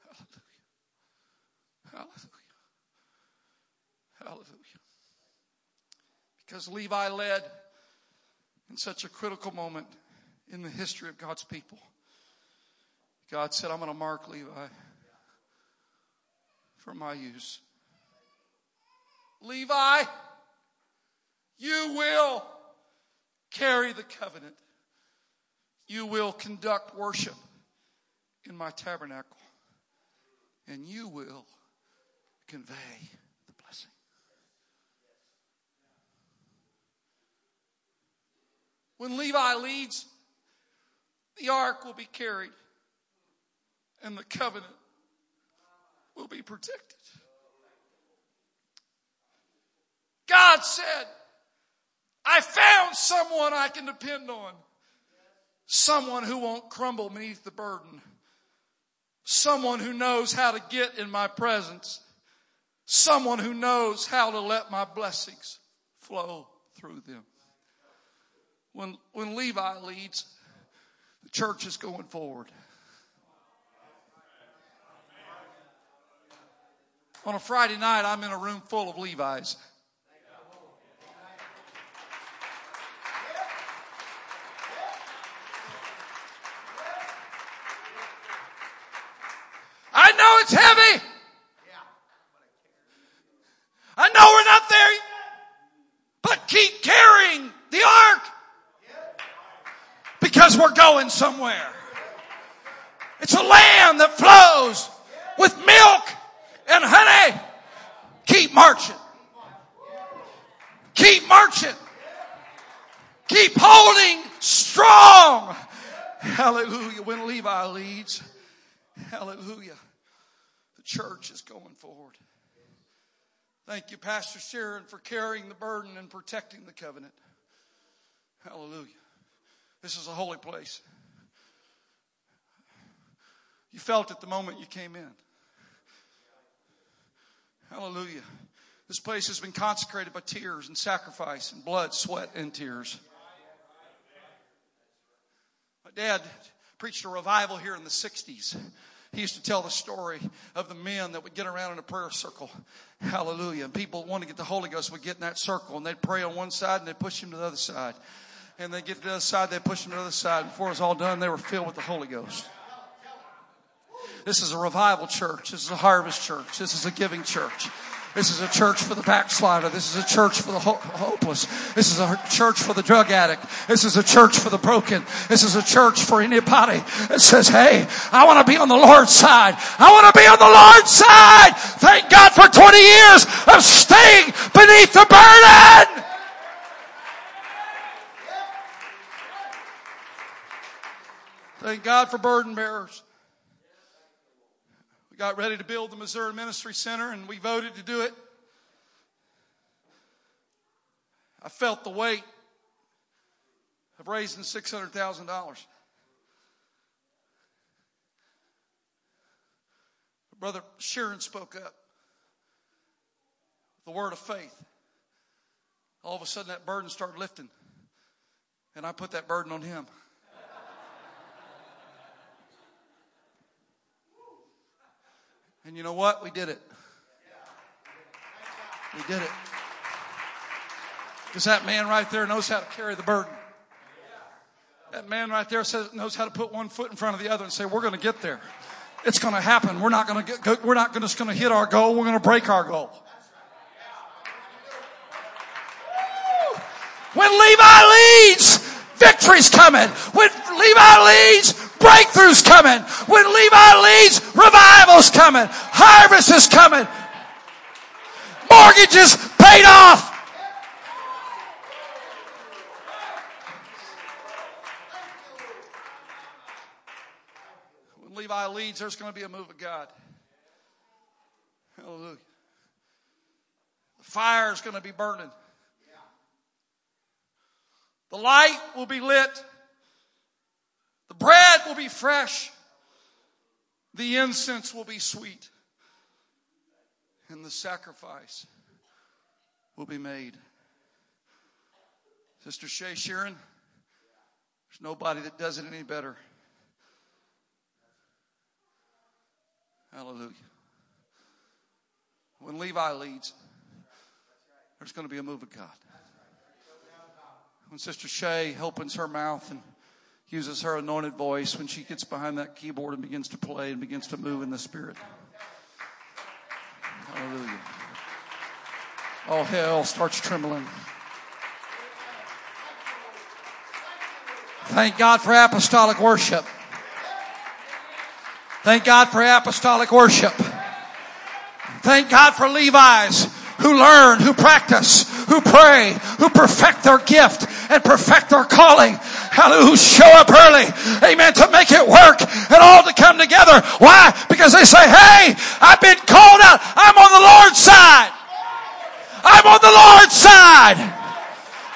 Hallelujah. Hallelujah. Hallelujah. Because Levi led in such a critical moment in the history of God's people. God said, I'm going to mark Levi for my use. Levi, you will carry the covenant. You will conduct worship in my tabernacle. And you will convey the blessing. When Levi leads, the ark will be carried and the covenant will be protected. God said, I found someone I can depend on. Someone who won't crumble beneath the burden. Someone who knows how to get in my presence. Someone who knows how to let my blessings flow through them. When, when Levi leads, the church is going forward. On a Friday night, I'm in a room full of Levi's. I know it's heavy. I know we're not there yet, but keep carrying the ark because we're going somewhere. It's a land that flows with milk marching. Keep marching. Keep holding strong. Hallelujah. When Levi leads, hallelujah, the church is going forward. Thank you, Pastor Sharon, for carrying the burden and protecting the covenant. Hallelujah. This is a holy place. You felt it the moment you came in. Hallelujah. This place has been consecrated by tears and sacrifice and blood, sweat, and tears. My dad preached a revival here in the 60s. He used to tell the story of the men that would get around in a prayer circle. Hallelujah. And people want to get the Holy Ghost would get in that circle and they'd pray on one side and they'd push him to the other side. And they get to the other side, they'd push him to the other side. Before it was all done, they were filled with the Holy Ghost. This is a revival church. This is a harvest church. This is a giving church. This is a church for the backslider. This is a church for the ho- hopeless. This is a church for the drug addict. This is a church for the broken. This is a church for anybody that says, Hey, I want to be on the Lord's side. I want to be on the Lord's side. Thank God for 20 years of staying beneath the burden. Thank God for burden bearers. Got ready to build the Missouri Ministry Center and we voted to do it. I felt the weight of raising $600,000. Brother Sharon spoke up. The word of faith. All of a sudden, that burden started lifting. And I put that burden on him. And you know what? We did it. We did it. Because that man right there knows how to carry the burden. That man right there says, knows how to put one foot in front of the other and say, we're going to get there. It's going to happen. We're not going to get, we're not just going to hit our goal. We're going to break our goal. When Levi leads, victory's coming. When Levi leads, breakthrough's coming. When Levi leads, revival's coming. Harvest is coming. Mortgages paid off. When Levi leads, there's going to be a move of God. Hallelujah. The fire is going to be burning. The light will be lit. Bread will be fresh. The incense will be sweet. And the sacrifice will be made. Sister Shay Sharon, there's nobody that does it any better. Hallelujah. When Levi leads, there's going to be a move of God. When Sister Shay opens her mouth and uses her anointed voice, when she gets behind that keyboard and begins to play and begins to move in the Spirit. Hallelujah. All hell starts trembling. Thank God for apostolic worship. Thank God for apostolic worship. Thank God for Levi's who learn, who practice, who pray, who perfect their gift and perfect our calling. Hallelujah. Show up early. Amen. To make it work and all to come together. Why? Because they say, hey, I've been called out. I'm on the Lord's side. I'm on the Lord's side.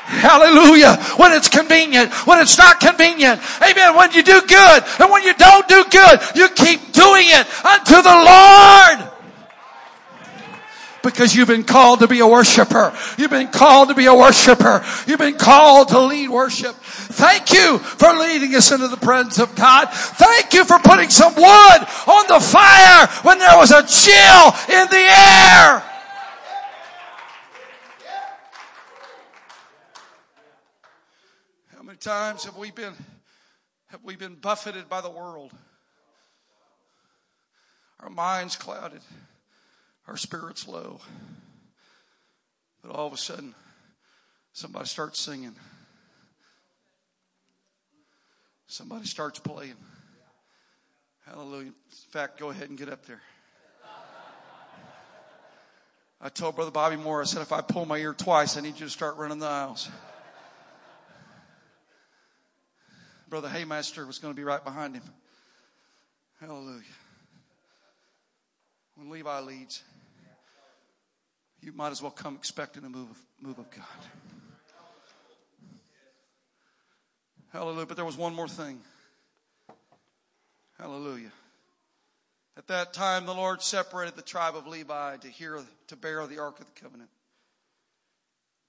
Hallelujah. When it's convenient, when it's not convenient. Amen. When you do good and when you don't do good, you keep doing it unto the Lord. Because you've been called to be a worshiper. You've been called to be a worshiper. You've been called to lead worship. Thank you for leading us into the presence of God. Thank you for putting some wood on the fire when there was a chill in the air. How many times have we been have we been buffeted by the world? Our minds clouded, our spirits low. But all of a sudden, somebody starts singing. Somebody starts playing. Hallelujah. In fact, go ahead and get up there. I told Brother Bobby Moore, I said, if I pull my ear twice, I need you to start running the aisles. Brother Haymaster was going to be right behind him. Hallelujah. When Levi leads, you might as well come expecting a move of, move of God. Hallelujah. But there was one more thing. Hallelujah. At that time, the Lord separated the tribe of Levi to hear, to bear the Ark of the Covenant,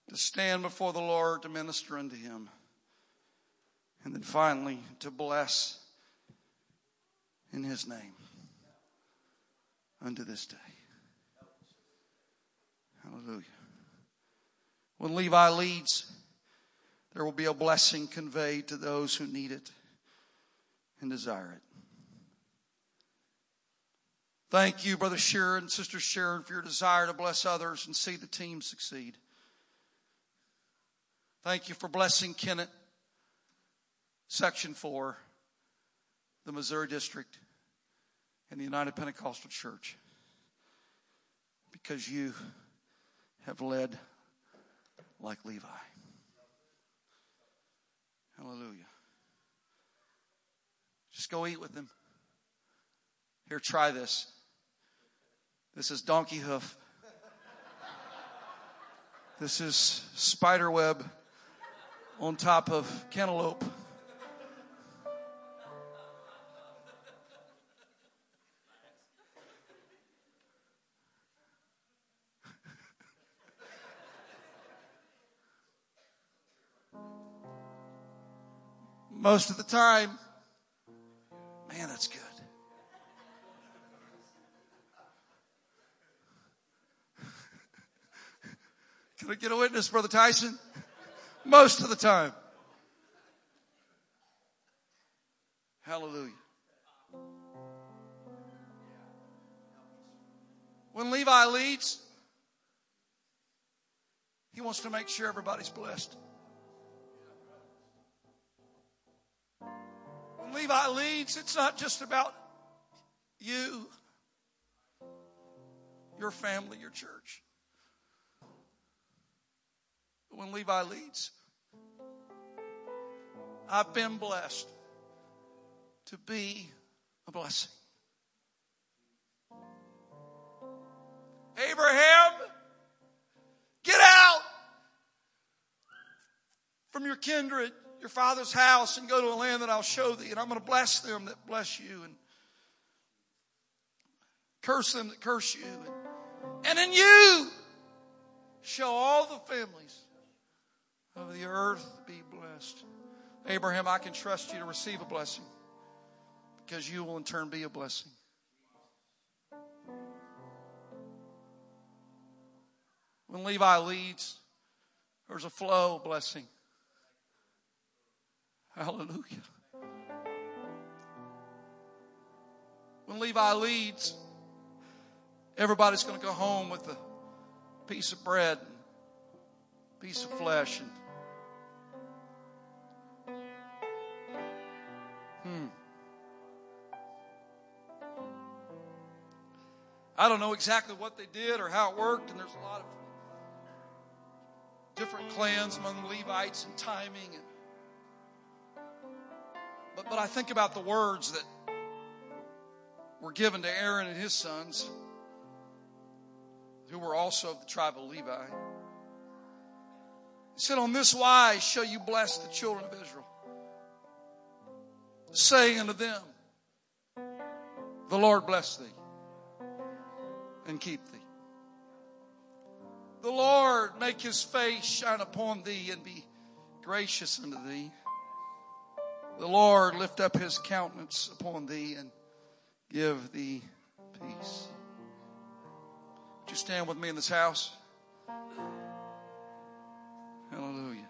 to stand before the Lord to minister unto him. And then finally, to bless in His name unto this day. Hallelujah. When Levi leads, there will be a blessing conveyed to those who need it and desire it. Thank you, Brother Sharon, Sister Sharon, for your desire to bless others and see the team succeed. Thank you for blessing Kennett Section 4, the Missouri District, and the United Pentecostal Church because you have led like Levi. Hallelujah. Just go eat with them. Here, try this. This is donkey hoof. This is spider web on top of cantaloupe. Most of the time. Man, that's good. Can I get a witness, Brother Tyson? Most of the time. Hallelujah. When Levi leads, he wants to make sure everybody's blessed. Levi leads, it's not just about you, your family, your church. But when Levi leads, I've been blessed to be a blessing. Abraham, get out from your kindred your father's house and go to a land that I'll show thee, and I'm going to bless them that bless you, and curse them that curse you. And, and in you shall all the families of the earth be blessed. Abraham, I can trust you to receive a blessing because you will in turn be a blessing. When Levi leads, there's a flow of blessing. Hallelujah. When Levi leads, everybody's going to go home with a piece of bread, and piece of flesh, and hmm. I don't know exactly what they did or how it worked, and there's a lot of different clans among the Levites and timing. And, but, but I think about the words that were given to Aaron and his sons, who were also of the tribe of Levi. He said, On this wise shall you bless the children of Israel, saying unto them, The Lord bless thee and keep thee. The Lord make his face shine upon thee and be gracious unto thee. The Lord lift up his countenance upon thee and give thee peace. Would you stand with me in this house? Hallelujah.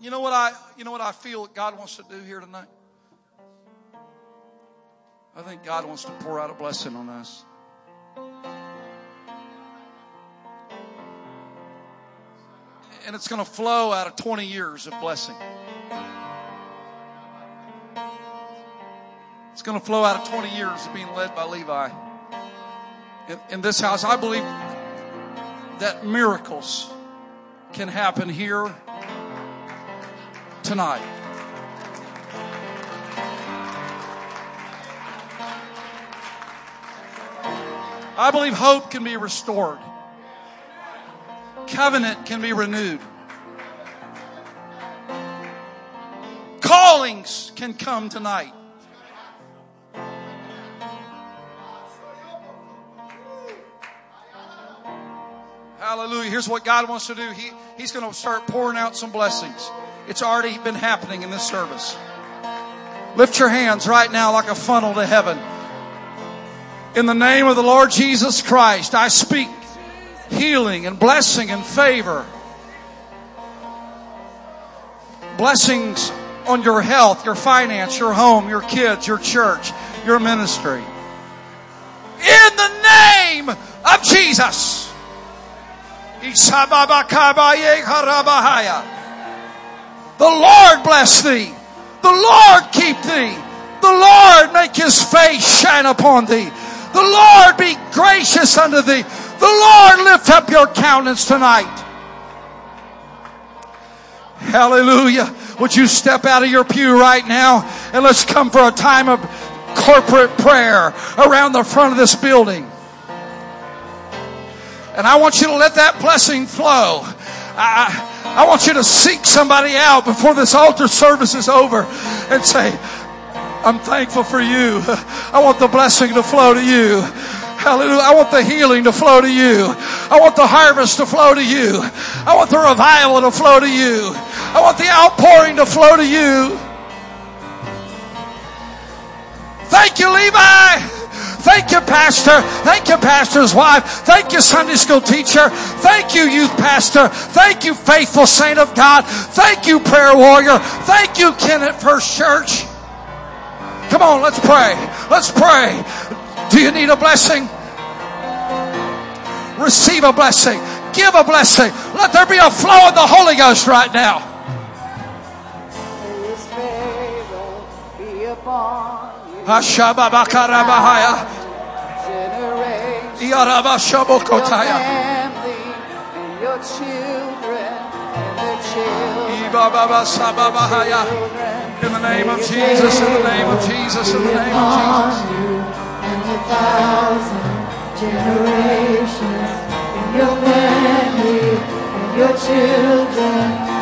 You know what I you know what I feel God wants to do here tonight? I think God wants to pour out a blessing on us. And it's going to flow out of 20 years of blessing. It's going to flow out of 20 years of being led by Levi. In, in this house, I believe that miracles can happen here tonight. I believe hope can be restored. Covenant can be renewed. Callings can come tonight. Hallelujah. Here's what God wants to do. He, he's going to start pouring out some blessings. It's already been happening in this service. Lift your hands right now like a funnel to heaven. In the name of the Lord Jesus Christ, I speak healing and blessing and favor. Blessings on your health, your finance, your home, your kids, your church, your ministry. In the name of Jesus. The Lord bless thee. The Lord keep thee. The Lord make his face shine upon thee. The Lord be gracious unto thee. The Lord lift up your countenance tonight. Hallelujah. Would you step out of your pew right now and let's come for a time of corporate prayer around the front of this building. And I want you to let that blessing flow. I, I want you to seek somebody out before this altar service is over and say, I'm thankful for you. I want the blessing to flow to you. Hallelujah. I want the healing to flow to you. I want the harvest to flow to you. I want the revival to flow to you. I want the outpouring to flow to you. Thank you, Levi. Thank you, Pastor. Thank you, Pastor's wife. Thank you, Sunday school teacher. Thank you, youth pastor. Thank you, faithful saint of God. Thank you, prayer warrior. Thank you, Kennett First Church. Come on, let's pray. Let's pray. Do you need a blessing? Receive a blessing. Give a blessing. Let there be a flow of the Holy Ghost right now. His favor be upon you. Hashababakarabahaya. Generations, your Iyarabashabokotaya. family, and your children, and their children. In the name of Jesus, in the name of Jesus, in the name of Jesus. Your family, and your children.